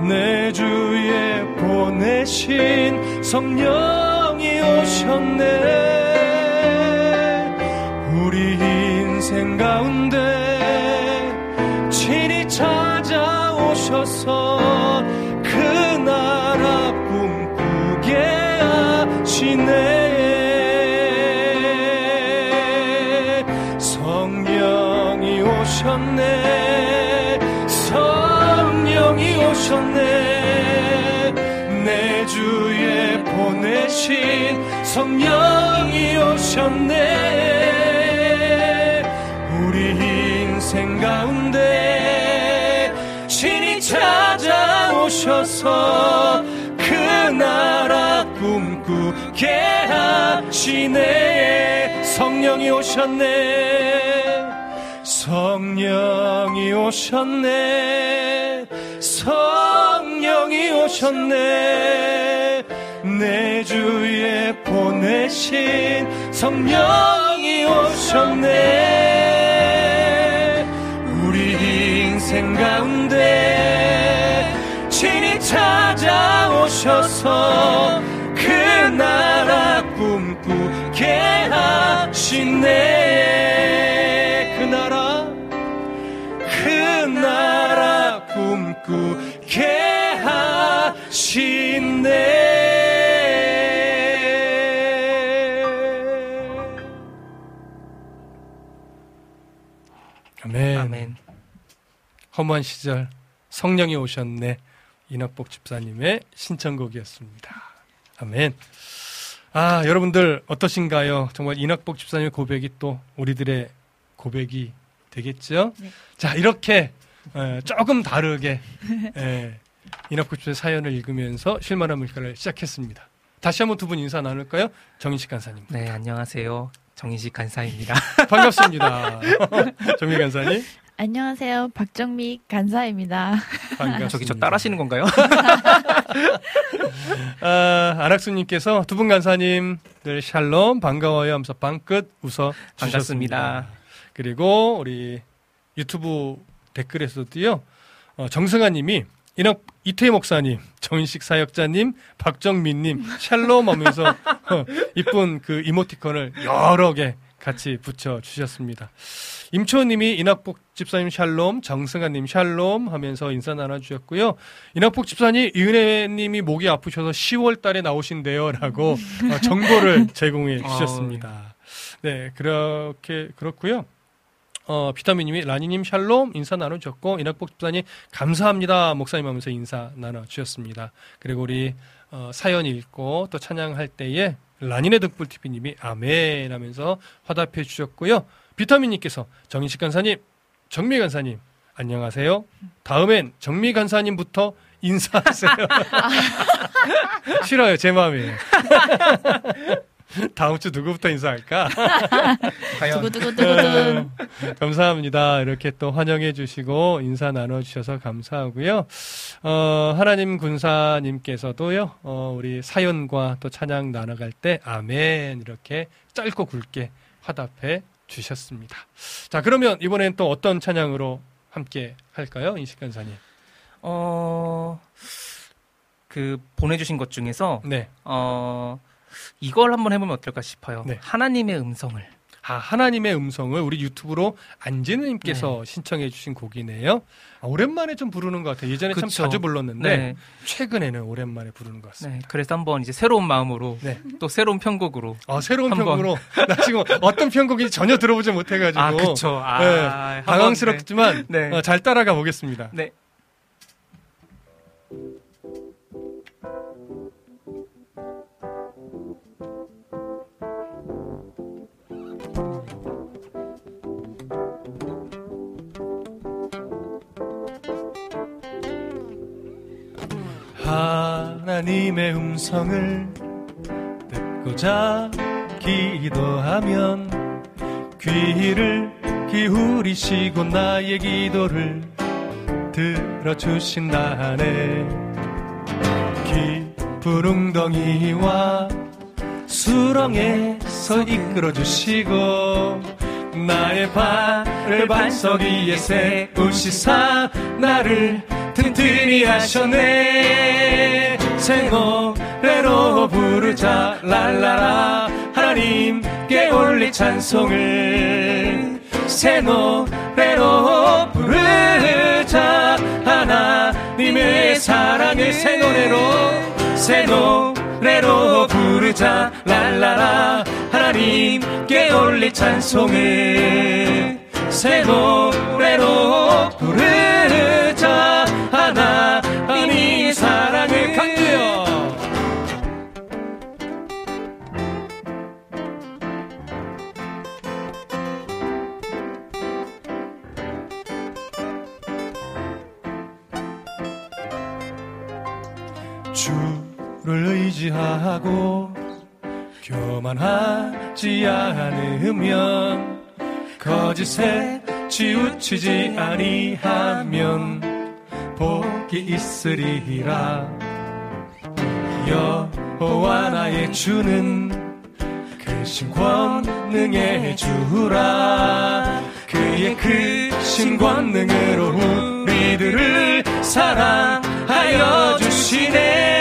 내 주에 보내신 성령이 오셨네. 우리 인생 가운데 친히 찾아오셔서 그 나라 꿈꾸게 하시네 오셨네. 성령이 오셨네. 내 주에 보내신 성령이 오셨네. 우리 인생 가운데 친히 찾아오셔서 그 나라 꿈꾸게 하시네. 성령이 오셨네 성령이 오셨네. 성령이 오셨네. 내 주에 보내신 성령이 오셨네. 우리 인생 가운데 친히 찾아오셔서 그 나라 꿈꾸게 하시네 꿈꾸게 하시네 아멘. 아멘. 허무한 시절 성령이 오셨네 이낙복 집사님의 신청곡이었습니다. 아멘. 아 여러분들 어떠신가요? 정말 이낙복 집사님의 고백이 또 우리들의 고백이 되겠죠? 네. 자 이렇게 에, 조금 다르게 에, 이낙복 집사의 사연을 읽으면서 실만한 물가를 시작했습니다. 다시 한번 두 분 인사 나눌까요? 정인식 간사님. 네, 안녕하세요. 정인식 간사입니다. 반갑습니다. 정민 간사님. 안녕하세요. 박정미 간사입니다. 반갑습니다. 저기 저 따라하시는 건가요? 아, 안학수님께서 두 분 간사님들 샬롬 반가워요 하면서 방긋 웃어 주셨습니다. 반갑습니다. 그리고 우리 유튜브 댓글에서도요. 어, 정승아 님이 이낙 이태희 목사님, 정인식 사역자님, 박정민님 샬롬 하면서 어, 이쁜 그 이모티콘을 여러 개 같이 붙여 주셨습니다. 임초님이 이낙복 집사님 샬롬, 정승아님 샬롬 하면서 인사 나눠주셨고요. 이낙복 집사님 이은혜님이 목이 아프셔서 10월달에 나오신대요라고 어, 정보를 제공해 주셨습니다. 네, 그렇게 그렇고요. 어, 비타민님이 라니님 샬롬 인사 나눠주셨고 이낙복 집사님 감사합니다 목사님 하면서 인사 나눠주셨습니다. 그리고 우리 어, 사연 읽고 또 찬양할 때에 라니네 득불 TV님이 아멘 하면서 화답해 주셨고요. 비타민님께서 정인식 간사님, 정미 간사님 안녕하세요. 다음엔 정미 간사님부터 인사하세요. 싫어요 제 마음이에요. 다음 주 누구부터 인사할까? 과연. 두구두구두구두. 감사합니다. 이렇게 또 환영해 주시고 인사 나눠 주셔서 감사하고요. 어, 하나님 군사님께서도요. 어, 우리 사연과 또 찬양 나눠갈 때 아멘 이렇게 짧고 굵게 화답해 주셨습니다. 자, 그러면 이번엔 또 어떤 찬양으로 함께 할까요? 인식 간사님. 어, 그 보내주신 것 중에서 네. 어 이걸 한번 해보면 어떨까 싶어요. 네. 하나님의 음성을. 아, 하나님의 음성을 우리 유튜브로 안지느님께서 신청해 주신 곡이네요. 아, 오랜만에 좀 부르는 것 같아요. 예전에 참 그쵸. 자주 불렀는데 네. 최근에는 오랜만에 부르는 것 같습니다. 네. 그래서 한번 이제 새로운 마음으로 네. 또 새로운 편곡으로. 아, 새로운. 편곡으로 나 지금 어떤 편곡인지 전혀 들어보지 못해가지고 아, 그쵸. 아, 네, 한번, 당황스럽지만 네. 네. 어, 잘 따라가 보겠습니다. 네. 하나님의 음성을 듣고자 기도하면 귀를 기울이시고 나의 기도를 들어주신다네. 깊은 웅덩이와 수렁에서 이끌어주시고 나의 발을 반석 위에 세우시사 나를 튼튼히 하셨네. 새 노래로 부르자. 랄라라. 하나님께 올릴 찬송을. 새 노래로 부르자. 하나님의 사랑을 새 노래로. 새 노래로 부르자. 랄라라. 하나님께 올릴 찬송을. 새 노래로 부르자 의지하고 교만하지 않으면 거짓에 치우치지 아니하면 복이 있으리라. 여호와 나의 주는 크신 권능의 주라. 그의 크신 권능으로 우리들을 사랑하여 주시네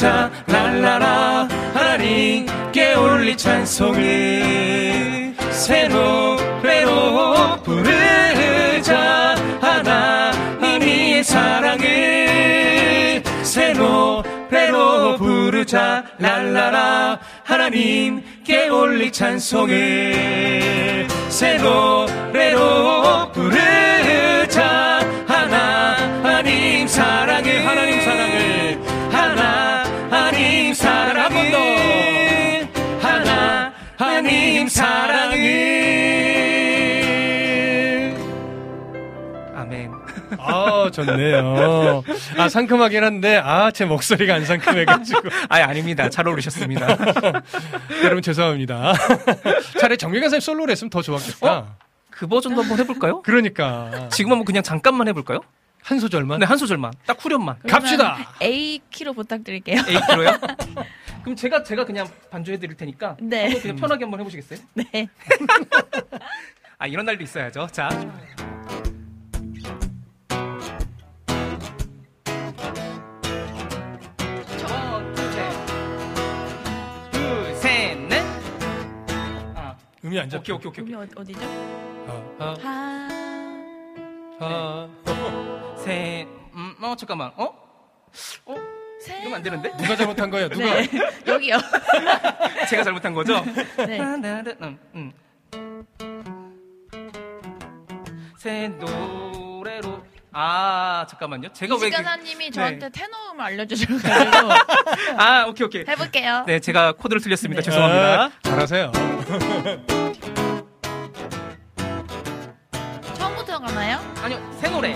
부르자 랄라라 하나님께 올리 찬송을 새 노래로 부르자 하나님의 사랑을 새 노래로 부르자 랄라라 하나님께 올리 찬송을 새 노래로 부르자 좋네요. 아 상큼하긴 한데 아 제 목소리가 안 상큼해가지고 아, 아닙니다. 잘 어울리셨습니다. 여러분 죄송합니다. 차라리 정규관 선생님 솔로로 했으면 더 좋았겠다. 어? 그 버전도 한번 해볼까요? 그러니까 지금 한번 그냥 잠깐만 해볼까요? 한 소절만 네, 한 소절만. 딱 후렴만. 갑시다. A 키로 부탁드릴게요. A 키로요? 그럼 제가 제가 그냥 반주해드릴 테니까 네. 한번 그냥 편하게 한번 해보시겠어요? 네. 아 이런 날도 있어야죠. 자. 음이 안 잡혀. 오케이, 오케이, 오케이. 어, 어디죠? 아, 하. 아, 아. 셋, 음, 어, 잠깐만. 어? 어? 이러면 안 되는데? 누가 잘못한 거야? 누가? 네. 여기요. 제가 잘못한 거죠? 네. 음, 음. 새 노래로 아 잠깐만요. 제가 왜 그- 이시간사님이 네. 저한테 테너음을 알려주셔가지고 아 오케이 오케이. 해볼게요. 네 제가 코드를 틀렸습니다. 네. 죄송합니다. 아, 잘하세요. 처음부터 가나요? 아니요 새 노래.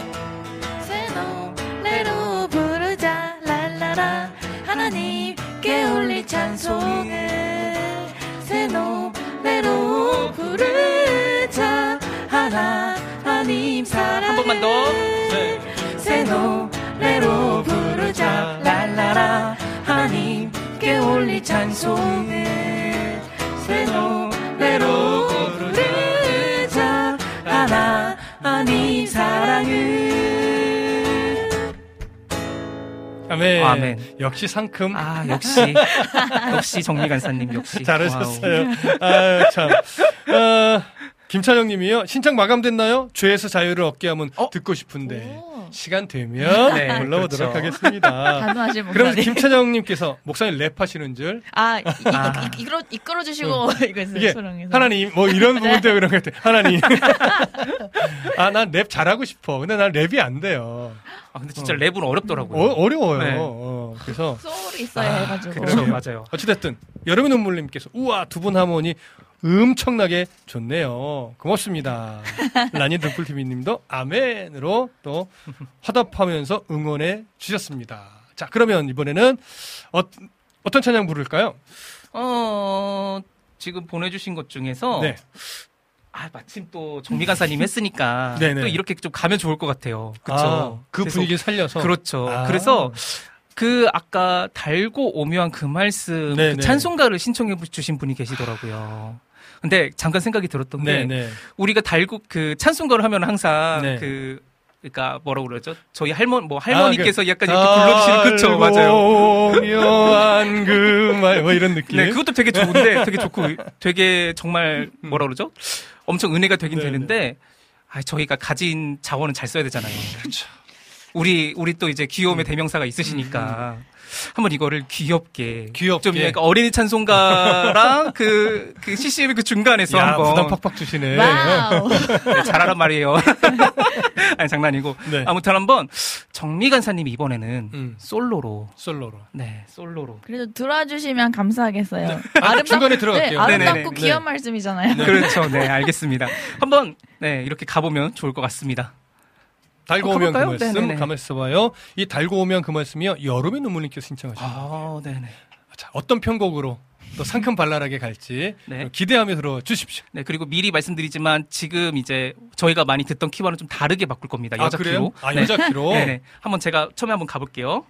새 노래로 부르자 랄라라 하나님 깨울리 찬송을 새 노래로 부르자 하나님 사랑 한 번만 더. 노래로 부르자 랄라라 하나님께 올리 찬송을 새 노래로 부르자 하나님 사랑을 아멘. 아멘. 역시 상큼. 아 역시 역시 정미 간사님 역시 잘하셨어요. 아, 참. 어, 김찬영 님이요. 신청 마감됐나요? 죄에서 자유를 얻게 하면 듣고 싶은데. 시간 되면 네, 불러보도록 그렇죠. 하겠습니다. 단호하신 그럼 목사님. 김찬영 님께서 목사님 랩하시는 줄. 아, 이, 이, 아. 이, 이끌어, 이끌어주시고, 이거 있어요, 이게 소령에서. 하나님 뭐 이런 부분 네. 때문에 그런 것 같아. 하나님. 아, 난 랩 잘하고 싶어. 근데 난 랩이 안 돼요. 아 근데 진짜 랩은 어렵더라고요. 어, 어려워요. 네. 어, 그래서 소울이 있어야 해가지고. 그렇죠 맞아요. 어찌됐든 여름의 눈물님께서 우와 두 분 하모니 엄청나게 좋네요. 고맙습니다. 라니 등불TV님도 아멘으로 또 화답하면서 응원해 주셨습니다. 자 그러면 이번에는 어, 어떤 찬양 부를까요? 어 지금 보내주신 것 중에서 네. 아 마침 또 정미 간사님 했으니까 네네. 또 이렇게 좀 가면 좋을 것 같아요. 아, 그렇죠. 그 분위기 살려서 그렇죠. 아. 그래서 그 아까 달고 오묘한 그 말씀 네네. 그 찬송가를 신청해 주신 분이 계시더라고요. 근데 잠깐 생각이 들었던 게 네네. 우리가 달고 그 찬송가를 하면 항상 네. 그 그러니까 뭐라고 그러죠? 저희 할머니 뭐 할머니께서 아, 그 약간 이렇게 불러주시는 그쵸 맞아요. 오묘한 그말 뭐 이런 느낌. 네, 그것도 되게 좋은데 되게 좋고 되게 정말 뭐라 그러죠? 엄청 은혜가 되긴 네네. 되는데 아, 저희가 가진 자원은 잘 써야 되잖아요. 우리 우리 또 이제 귀여움의 대명사가 있으시니까 한번 이거를 귀엽게 귀엽게. 좀 약간 어린이 찬송가랑 그, 그 CCM의 그 중간에서 야, 한번 부담 팍팍 주시네. 네, 잘하란 말이에요. 아니 장난이고 네. 아무튼 한번 정미 간사님이 이번에는 음. 솔로로 솔로로. 네 솔로로 그래도 들어주시면 감사하겠어요. 아, 중간에 들어갈게요. 네, 아름답고 네네네. 귀여운 네. 말씀이잖아요. 그렇죠. 네, 알겠습니다. 한번 네 이렇게 가보면 좋을 것 같습니다. 달고 어, 오면 그? 말씀 네네네. 가만 있어봐요. 이 달고 오면 그 말씀이요. 여름의 눈물님께서 신청하신 아, 네네. 자, 어떤 편곡으로 또 상큼 발랄하게 갈지 네. 기대하며 들어주십시오. 네 그리고 미리 말씀드리지만 지금 이제 저희가 많이 듣던 키와는 좀 다르게 바꿀 겁니다. 아, 여자 그래요? 키로. 아, 네. 여자 키로? 네 네. 한번 제가 처음에 한번 가볼게요.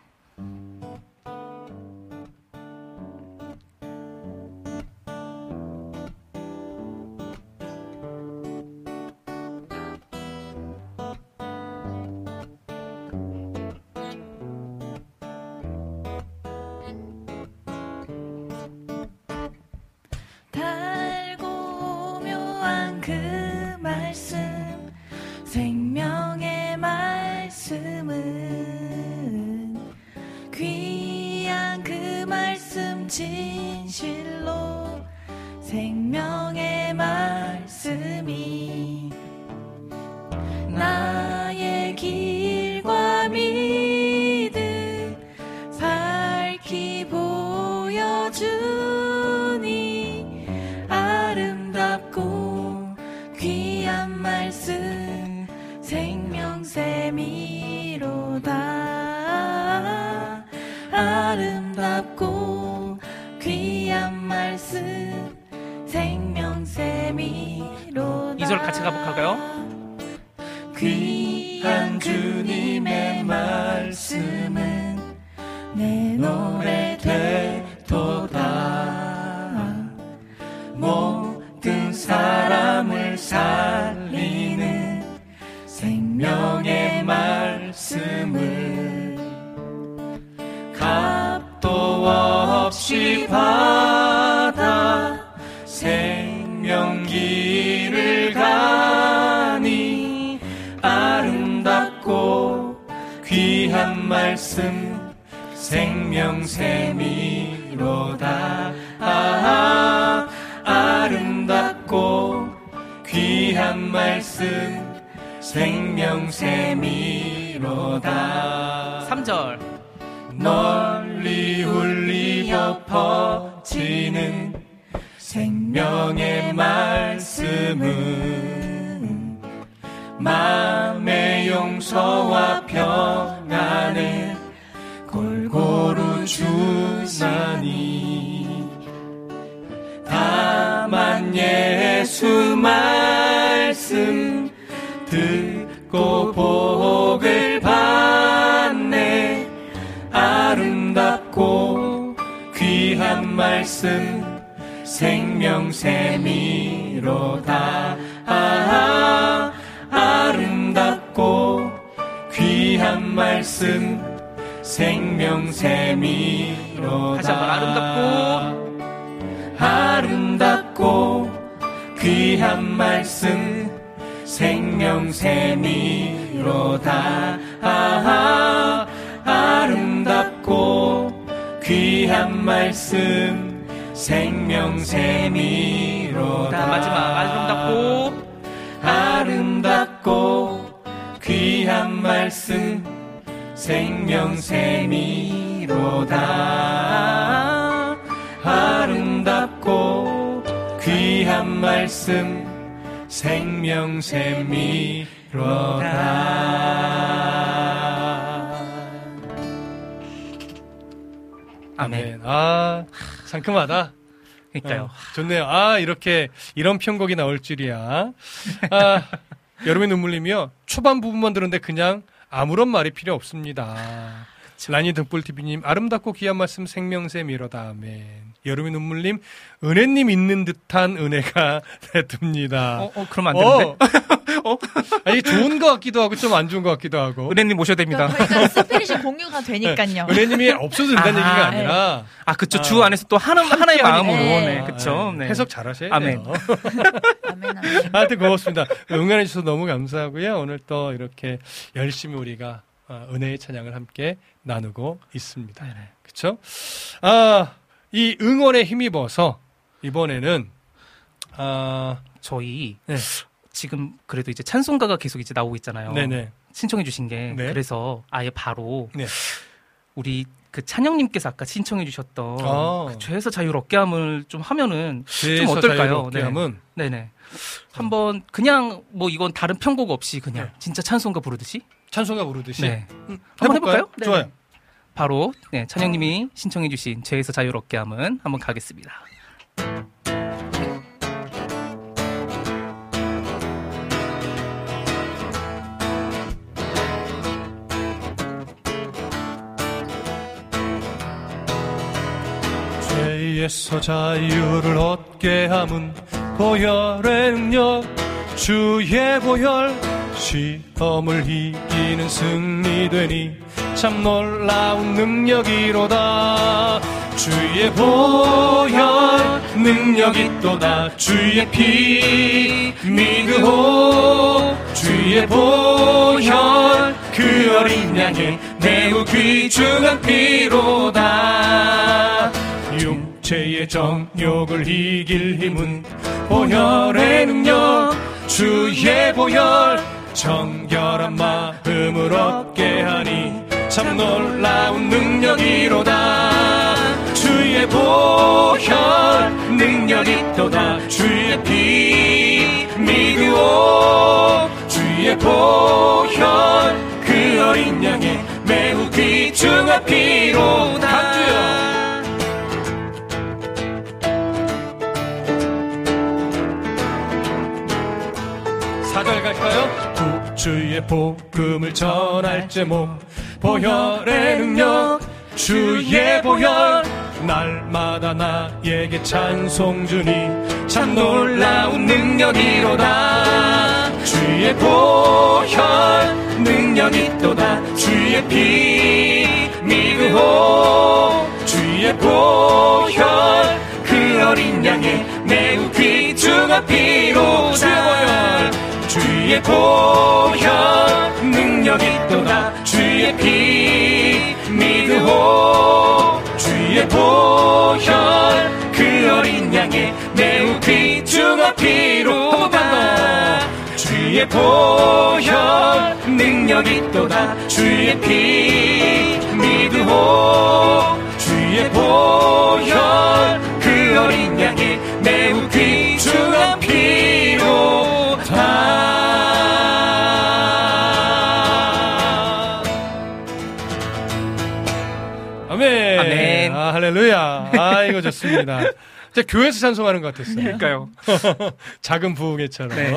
아름답고 아름답고 귀한 말씀 생명샘이로다. 아, 아름답고 귀한 말씀 생명샘이로다. 마지막 아름답고 아름답고 귀한 말씀 생명샘이로다 귀한 말씀 생명샘이로다 아멘. 아, 상큼하다. 그러니까요. 어, 좋네요. 아, 이렇게, 이런 편곡이 나올 줄이야. 아, 여름의 눈물님이요. 초반 부분만 들었는데 그냥 아무런 말이 필요 없습니다. 라니 등불TV님, 아름답고 귀한 말씀 생명샘 이러다. 아멘. 여름의 눈물님, 은혜님 있는 듯한 은혜가 듭니다. 어, 어, 그럼 안 되는데? 어? 아, 이게 좋은 것 같기도 하고 좀 안 좋은 것 같기도 하고. 은혜님 모셔야 됩니다. 그러니까 스피릿이 공유가 되니까요. 은혜님이 없어도 된다는 아, 얘기가 네. 아니라. 아, 그쵸. 주 안에서 또 하나, 하나의 마음으로. 하니까. 네, 그쵸. 네. 해석 잘 하셔야 아멘. 돼요. 아멘, 아멘. 하여튼 고맙습니다. 응원해 주셔서 너무 감사하고요. 오늘 또 이렇게 열심히 우리가 어, 은혜의 찬양을 함께 나누고 있습니다. 네네. 그쵸? 아, 이 응원에 힘입어서 이번에는 아, 저희 네. 지금 그래도 이제 찬송가가 계속 이제 나오고 있잖아요. 네네. 신청해 주신 게 네. 그래서 아예 바로 네. 우리 그 찬영님께서 아까 신청해 주셨던 아. 그 죄에서 자유를 얻게 함을 좀 하면은 좀 어떨까요? 네. 함은? 네네. 한번 그냥 뭐 이건 다른 편곡 없이 그냥 네. 진짜 찬송가 부르듯이 찬송가 부르듯이 네. 음, 한번 해볼까요? 해볼까요? 네. 좋아요. 바로 네, 찬영님이 신청해 주신 죄에서 자유를 얻게 함은 한번 가겠습니다. 죄에서 자유를 얻게 함은 보혈의 능력 주의 보혈 시험을 이기는 승리되니 참 놀라운 능력이로다. 주의 보혈 능력이 또다. 주의 피 믿으오. 주의 보혈 그 어린 양의 매우 귀중한 피로다. 육체의 정욕을 이길 힘은 보혈의 능력. 주의 보혈 정결한 마음을 얻게 하니 참 놀라운 능력이로다. 주의 보혈 능력이 또다. 주의 피 믿으오 주의 보혈 그 어린 양의 매우 귀중한 피로다 주의 복음을 전할 제목 보혈의 능력 주의 보혈. 날마다 나에게 찬송 주니 참 놀라운 능력이로다. 주의 보혈 능력이 또다. 주의 피 믿으오 주의 보혈 그 어린 양의 매우 귀중한 보혈 주의 보혈 능력이 또다. 주의 피 믿으오. 주의 보혈 그 어린 양의 매우 귀중한 피로 주의 보혈 능력이 또다. 주의 피 믿으오. 주의 보혈 그 어린 양의 매우 귀중한 할렐루야 아 이거 좋습니다 진짜 교회에서 찬송하는 것 같았어요 그러니까요. 작은 부흥회처럼 네.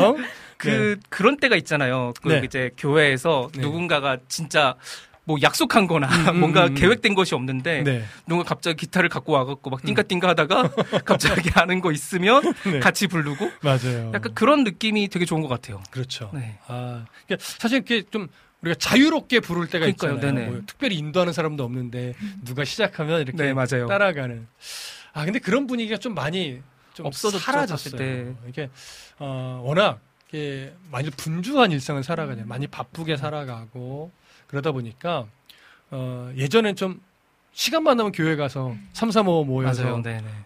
그 그런 때가 있잖아요. 그 네. 이제 교회에서 네. 누군가가 진짜 뭐 약속한 거나 음, 뭔가 음, 음. 계획된 것이 없는데 네. 누가 갑자기 기타를 갖고 와갖고 막 띵가띵가 하다가 갑자기 하는 거 있으면 네. 같이 부르고 맞아요. 약간 그런 느낌이 되게 좋은 것 같아요. 그렇죠. 네. 아, 그러니까 사실 이렇게 좀 우리가 자유롭게 부를 때가 그러니까요. 있잖아요. 뭐 특별히 인도하는 사람도 없는데 누가 시작하면 이렇게 네, 맞아요. 따라가는. 아, 근데 그런 분위기가 좀 많이 좀 없어졌죠, 사라졌어요. 사실. 네. 이게 어, 워낙 이렇게 많이 분주한 일상을 살아가냐, 많이 바쁘게 살아가고 그러다 보니까 어, 예전엔 좀 시간만 나면 교회 가서 삼삼오오 모여서.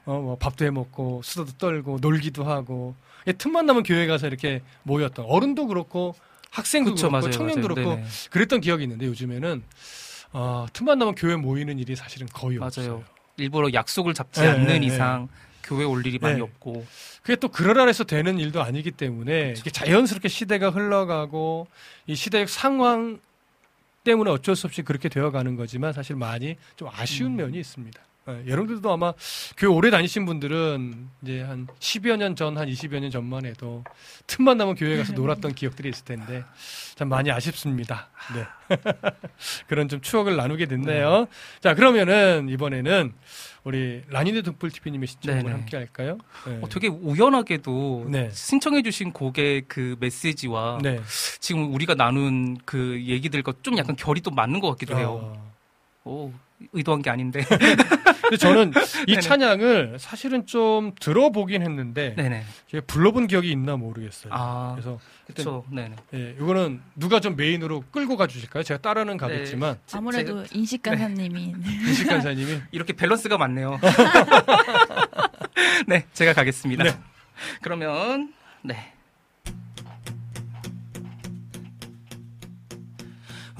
어, 뭐 밥도 해 먹고 수다도 떨고 놀기도 하고 예, 틈만 나면 교회 가서 이렇게 모였던 어른도 그렇고 학생도 그쵸, 그렇고 맞아요, 청년도 맞아요. 그렇고 네네. 그랬던 기억이 있는데 요즘에는 어, 틈만 나면 교회 모이는 일이 사실은 거의 없어요. 맞아요. 일부러 약속을 잡지 네, 않는 네, 네. 이상 교회 올 일이 많이 네. 없고 그게 또 그러라 해서 되는 일도 아니기 때문에 이게 자연스럽게 시대가 흘러가고 이 시대의 상황 때문에 어쩔 수 없이 그렇게 되어가는 거지만 사실 많이 좀 아쉬운 면이 있습니다. 예, 여러분들도 아마 교회 오래 다니신 분들은 이제 한 10여 년 전, 한 20여 년 전만 해도 틈만 나면 교회 가서 놀았던 기억들이 있을 텐데 참 많이 아쉽습니다. 네. 그런 좀 추억을 나누게 됐네요. 자, 그러면은 이번에는 우리 라니네 등불 TV님의 시청을 네네. 함께 할까요? 네. 어, 되게 우연하게도 네. 신청해주신 곡의 그 메시지와 네. 지금 우리가 나눈 그 얘기들과 좀 약간 결이 또 맞는 것 같기도 해요. 어. 오, 의도한 게 아닌데. 근데 저는 이 네네. 찬양을 사실은 좀 들어보긴 했는데 네네. 불러본 기억이 있나 모르겠어요. 아, 그래서 그쵸. 네네. 예, 이거는 누가 좀 메인으로 끌고 가주실까요? 제가 따라는 가겠지만 제- 아무래도 제가- 인식 간사님이 인식 간사님이 이렇게 밸런스가 맞네요. 네, 제가 가겠습니다. 네. 그러면 네.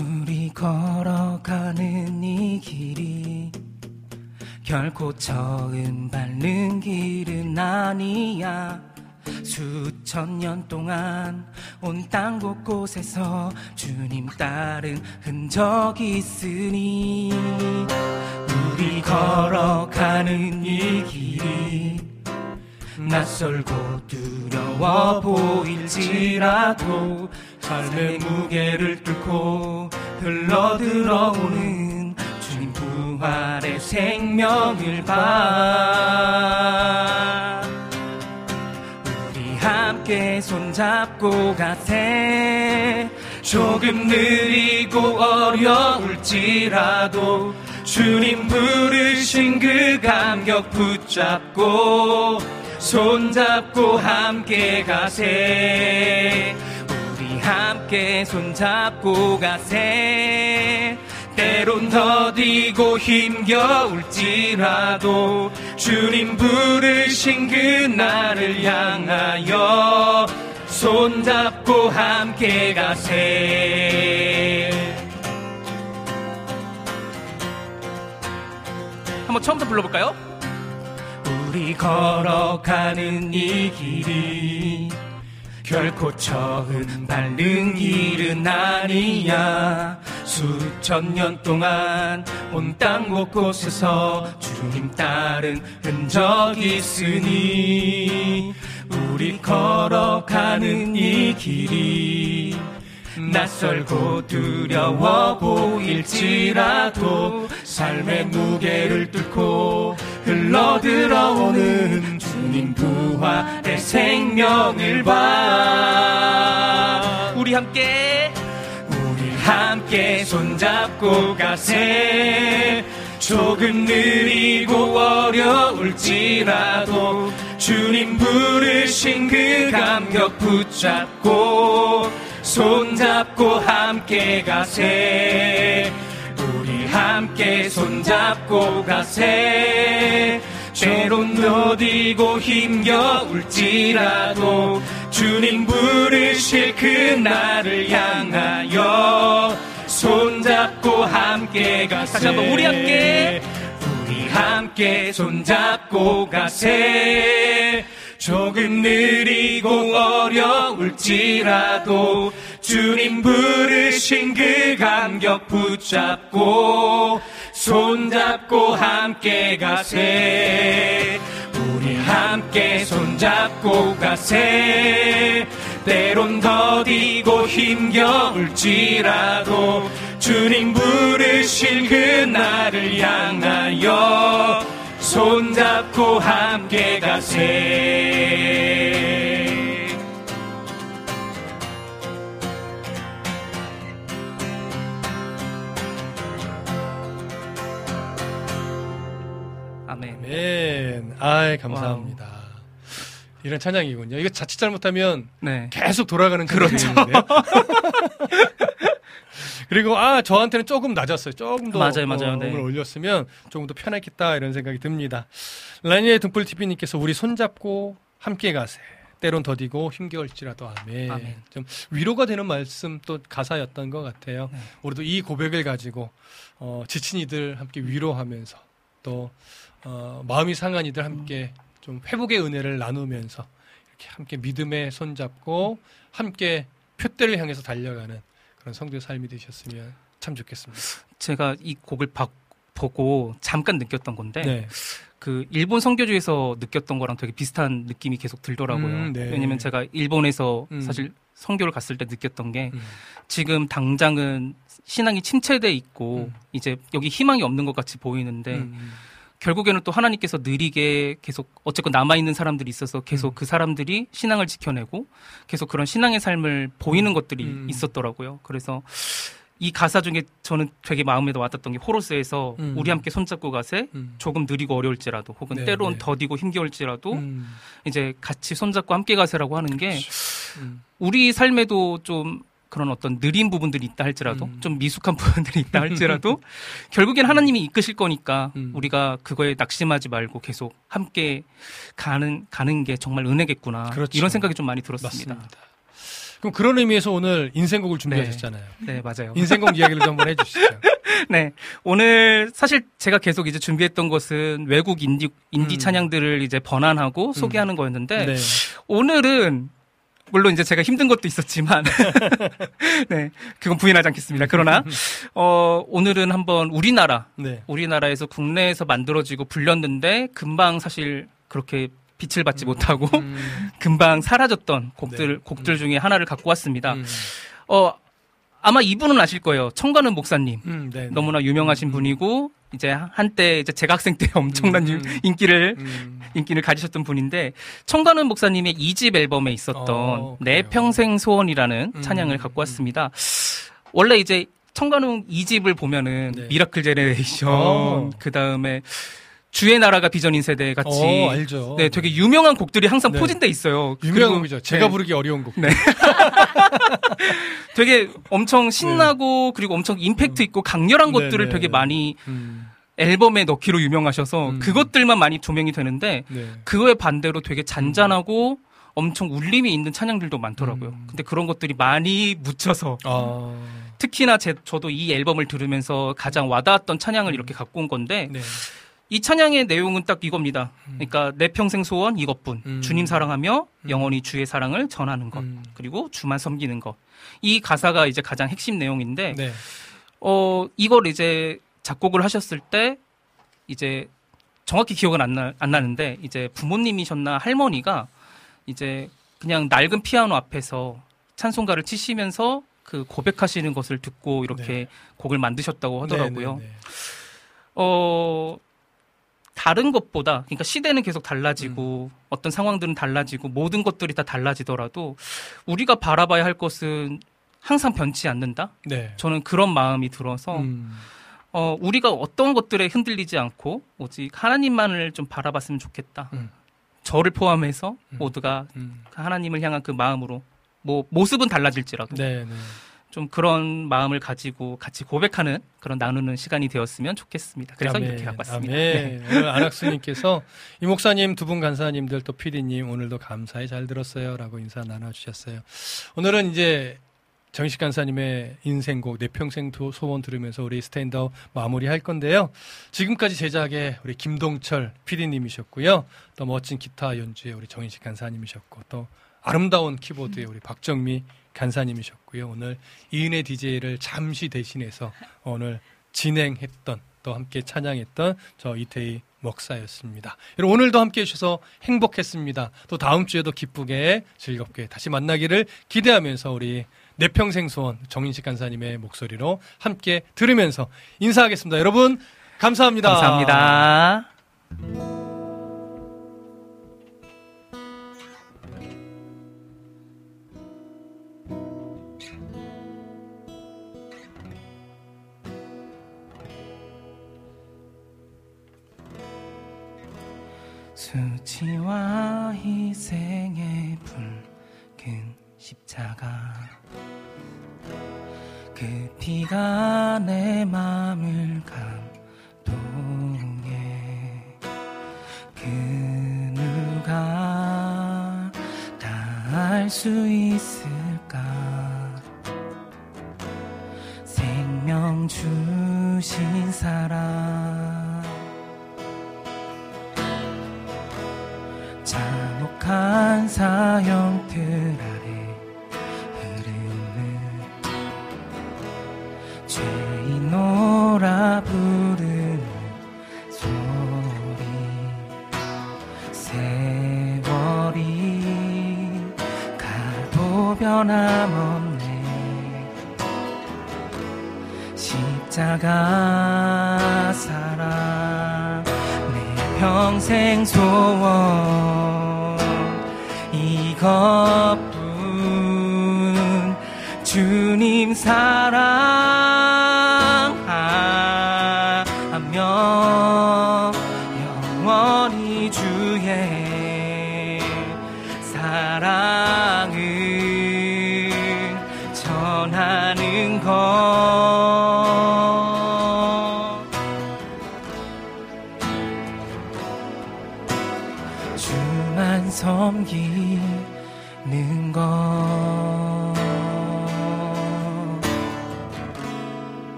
우리 걸어가는 이 길이 결코 처음 밟는 길은 아니야. 수천 년 동안 온 땅 곳곳에서 주님 따른 흔적이 있으니 우리 걸어가는 이 길이 낯설고 두려워 보일지라도 삶의 무게를 뚫고 흘러들어오는 주님 부활의 생명을 봐. 우리 함께 손잡고 가세. 조금 느리고 어려울지라도 주님 부르신 그 감격 붙잡고 손잡고 함께 가세. 우리 함께 손잡고 가세. 때론 더디고 힘겨울지라도 주님 부르신 그 나를 향하여 손잡고 함께 가세. 한번 처음부터 불러볼까요? 우리 걸어가는 이 길이 결코 처음 밟는 길은 아니야. 수천 년 동안 온 땅 곳곳에서 주님 따른 흔적이 있으니 우리 걸어가는 이 길이 낯설고 두려워 보일지라도 삶의 무게를 뚫고 흘러들어오는 주님 부활의 생명을 봐. 우리 함께 우리 함께 손잡고 가세. 조금 느리고 어려울지라도 주님 부르신 그 감격 붙잡고 손잡고 함께 가세. 우리 함께 손잡고 가세. 때론 더디고 힘겨울지라도 주님 부르실 그 나를 향하여 손잡고 함께 가세. 다시 한번 우리 함께. 우리 함께 손잡고 가세 조금 느리고 어려울지라도 주님 부르신 그 감격 붙잡고 손잡고 함께 가세. 우리 함께 손잡고 가세. 때론 더디고 힘겨울지라도 주님 부르실 그날을 향하여 손잡고 함께 가세 아멘. 아멘. 아이, 감사합니다. 이런 찬양이군요. 이거 자칫 잘못하면 네. 계속 돌아가는 그렇죠. 그리고 아 저한테는 조금 낮았어요. 조금 더 맞아요, 맞아요. 어, 네. 음을 올렸으면 조금 더 편했겠다 이런 생각이 듭니다. 라니의 등불 TV님께서 우리 손잡고 함께 가세. 때론 더디고 힘겨울지라도 아멘. 아멘. 좀 위로가 되는 말씀 또 가사였던 것 같아요. 네. 우리도 이 고백을 가지고 어, 지친 이들 함께 위로하면서 또 어, 마음이 상한 이들 함께 좀 회복의 은혜를 나누면서 이렇게 함께 믿음의 손 잡고 함께 표대를 향해서 달려가는 그런 성도의 삶이 되셨으면 참 좋겠습니다. 제가 이 곡을 바- 보고 잠깐 느꼈던 건데 네. 그 일본 선교주에서 느꼈던 거랑 되게 비슷한 느낌이 계속 들더라고요. 음, 네. 왜냐면 제가 일본에서 음. 사실 선교를 갔을 때 느꼈던 게 음. 지금 당장은 신앙이 침체돼 있고 음. 이제 여기 희망이 없는 것 같이 보이는데 음. 결국에는 또 하나님께서 느리게 계속 어쨌건 남아 있는 사람들이 있어서 계속 음. 그 사람들이 신앙을 지켜내고 계속 그런 신앙의 삶을 보이는 것들이 음. 있었더라고요. 그래서 이 가사 중에 저는 되게 마음에 와닿던 게 호로스에서 음. 우리 함께 손잡고 가세 음. 조금 느리고 어려울지라도 혹은 네, 때론 네. 더디고 힘겨울지라도 음. 이제 같이 손잡고 함께 가세라고 하는 게 음. 우리 삶에도 좀 그런 어떤 느린 부분들이 있다 할지라도 음. 좀 미숙한 부분들이 있다 할지라도 결국엔 하나님이 이끄실 거니까 음. 우리가 그거에 낙심하지 말고 계속 함께 가는 가는 게 정말 은혜겠구나 그렇죠. 이런 생각이 좀 많이 들었습니다. 맞습니다. 그럼 그런 의미에서 오늘 인생곡을 준비하셨잖아요. 네 맞아요. 인생곡 이야기를 좀 한번 해주시죠. 네. 오늘 사실 제가 계속 이제 준비했던 것은 외국 인디, 인디 음. 찬양들을 이제 번안하고 소개하는 거였는데, 네. 오늘은, 물론 이제 제가 힘든 것도 있었지만, 네. 그건 부인하지 않겠습니다. 그러나, 어, 오늘은 한번 우리나라, 네. 우리나라에서 국내에서 만들어지고 불렸는데, 금방 사실 그렇게 빛을 받지 못하고, 음. 금방 사라졌던 곡들, 네. 곡들 중에 하나를 갖고 왔습니다. 음. 어, 아마 이분은 아실 거예요. 청가는 목사님. 음, 네, 네. 너무나 유명하신 분이고 이제 한때 이제 제가 학생 때 엄청난 음, 유- 음. 인기를 음. 인기를 가지셨던 분인데 천관웅 목사님의 2집 앨범에 있었던 어, 내. 평생 소원이라는 음, 찬양을 음, 갖고 왔습니다. 원래 이제 천관웅 2집을 보면은 네. Miracle Generation 어. 그다음에 주의 나라가 비전인 세대 같이 어, 알죠. 네, 되게 유명한 곡들이 항상 네. 포진돼 있어요. 유명한 곡이죠. 제가 네. 부르기 어려운 곡. 네. 되게 엄청 신나고 그리고 엄청 임팩트 있고 강렬한 네, 것들을 네. 되게 많이 음. 앨범에 넣기로 유명하셔서 음. 그것들만 많이 조명이 되는데 네. 그거에 반대로 되게 잔잔하고 엄청 울림이 있는 찬양들도 많더라고요. 음. 근데 그런 것들이 많이 묻혀서 아. 특히나 제, 저도 이 앨범을 들으면서 가장 와닿았던 찬양을 이렇게 갖고 온 건데 네. 이 찬양의 내용은 딱 이겁니다. 그러니까 내 평생 소원 이것뿐. 음. 주님 사랑하며 영원히 주의 사랑을 전하는 것. 음. 그리고 주만 섬기는 것. 이 가사가 이제 가장 핵심 내용인데 네. 어 이걸 이제 작곡을 하셨을 때 이제 정확히 기억은 안, 나, 안 나는데 이제 부모님이셨나 할머니가 이제 그냥 낡은 피아노 앞에서 찬송가를 치시면서 그 고백하시는 것을 듣고 이렇게 네. 곡을 만드셨다고 하더라고요. 네, 네, 네. 어, 다른 것보다, 그러니까 시대는 계속 달라지고, 어떤 상황들은 달라지고, 모든 것들이 다 달라지더라도, 우리가 바라봐야 할 것은 항상 변치 않는다? 네. 저는 그런 마음이 들어서, 음. 어, 우리가 어떤 것들에 흔들리지 않고, 오직 하나님만을 좀 바라봤으면 좋겠다. 음. 저를 포함해서 음. 모두가 음. 하나님을 향한 그 마음으로, 뭐, 모습은 달라질지라도, 네, 네. 좀 그런 마음을 가지고 같이 고백하는 그런 나누는 시간이 되었으면 좋겠습니다. 그래서 아멘, 이렇게 갖고 왔습니다. 네. 오늘 안학수님께서 이 목사님 두 분 간사님들 또 PD님 오늘도 감사히 잘 들었어요라고 인사 나눠주셨어요. 오늘은 이제 정식 간사님의 인생곡 내 평생 도- 소원 들으면서 우리 스탠드업 마무리할 건데요. 지금까지 제작의 우리 김동철 PD님이셨고요. 또 멋진 기타 연주의 우리 정인식 간사님이셨고 또 아름다운 키보드의 우리 박정미 간사님이셨고요. 오늘 이은혜 DJ를 잠시 대신해서 오늘 진행했던 또 함께 찬양했던 저 이태희 목사였습니다. 여러분 오늘도 함께 해주셔서 행복했습니다. 또 다음 주에도 기쁘게 즐겁게 다시 만나기를 기대하면서 우리 내 평생 소원 정인식 간사님의 목소리로 함께 들으면서 인사하겠습니다. 여러분 감사합니다. 감사합니다. 수치와 희생의 붉은 십자가. 그 피가 내 맘을 감동해. 그 누가 다 알 수 있을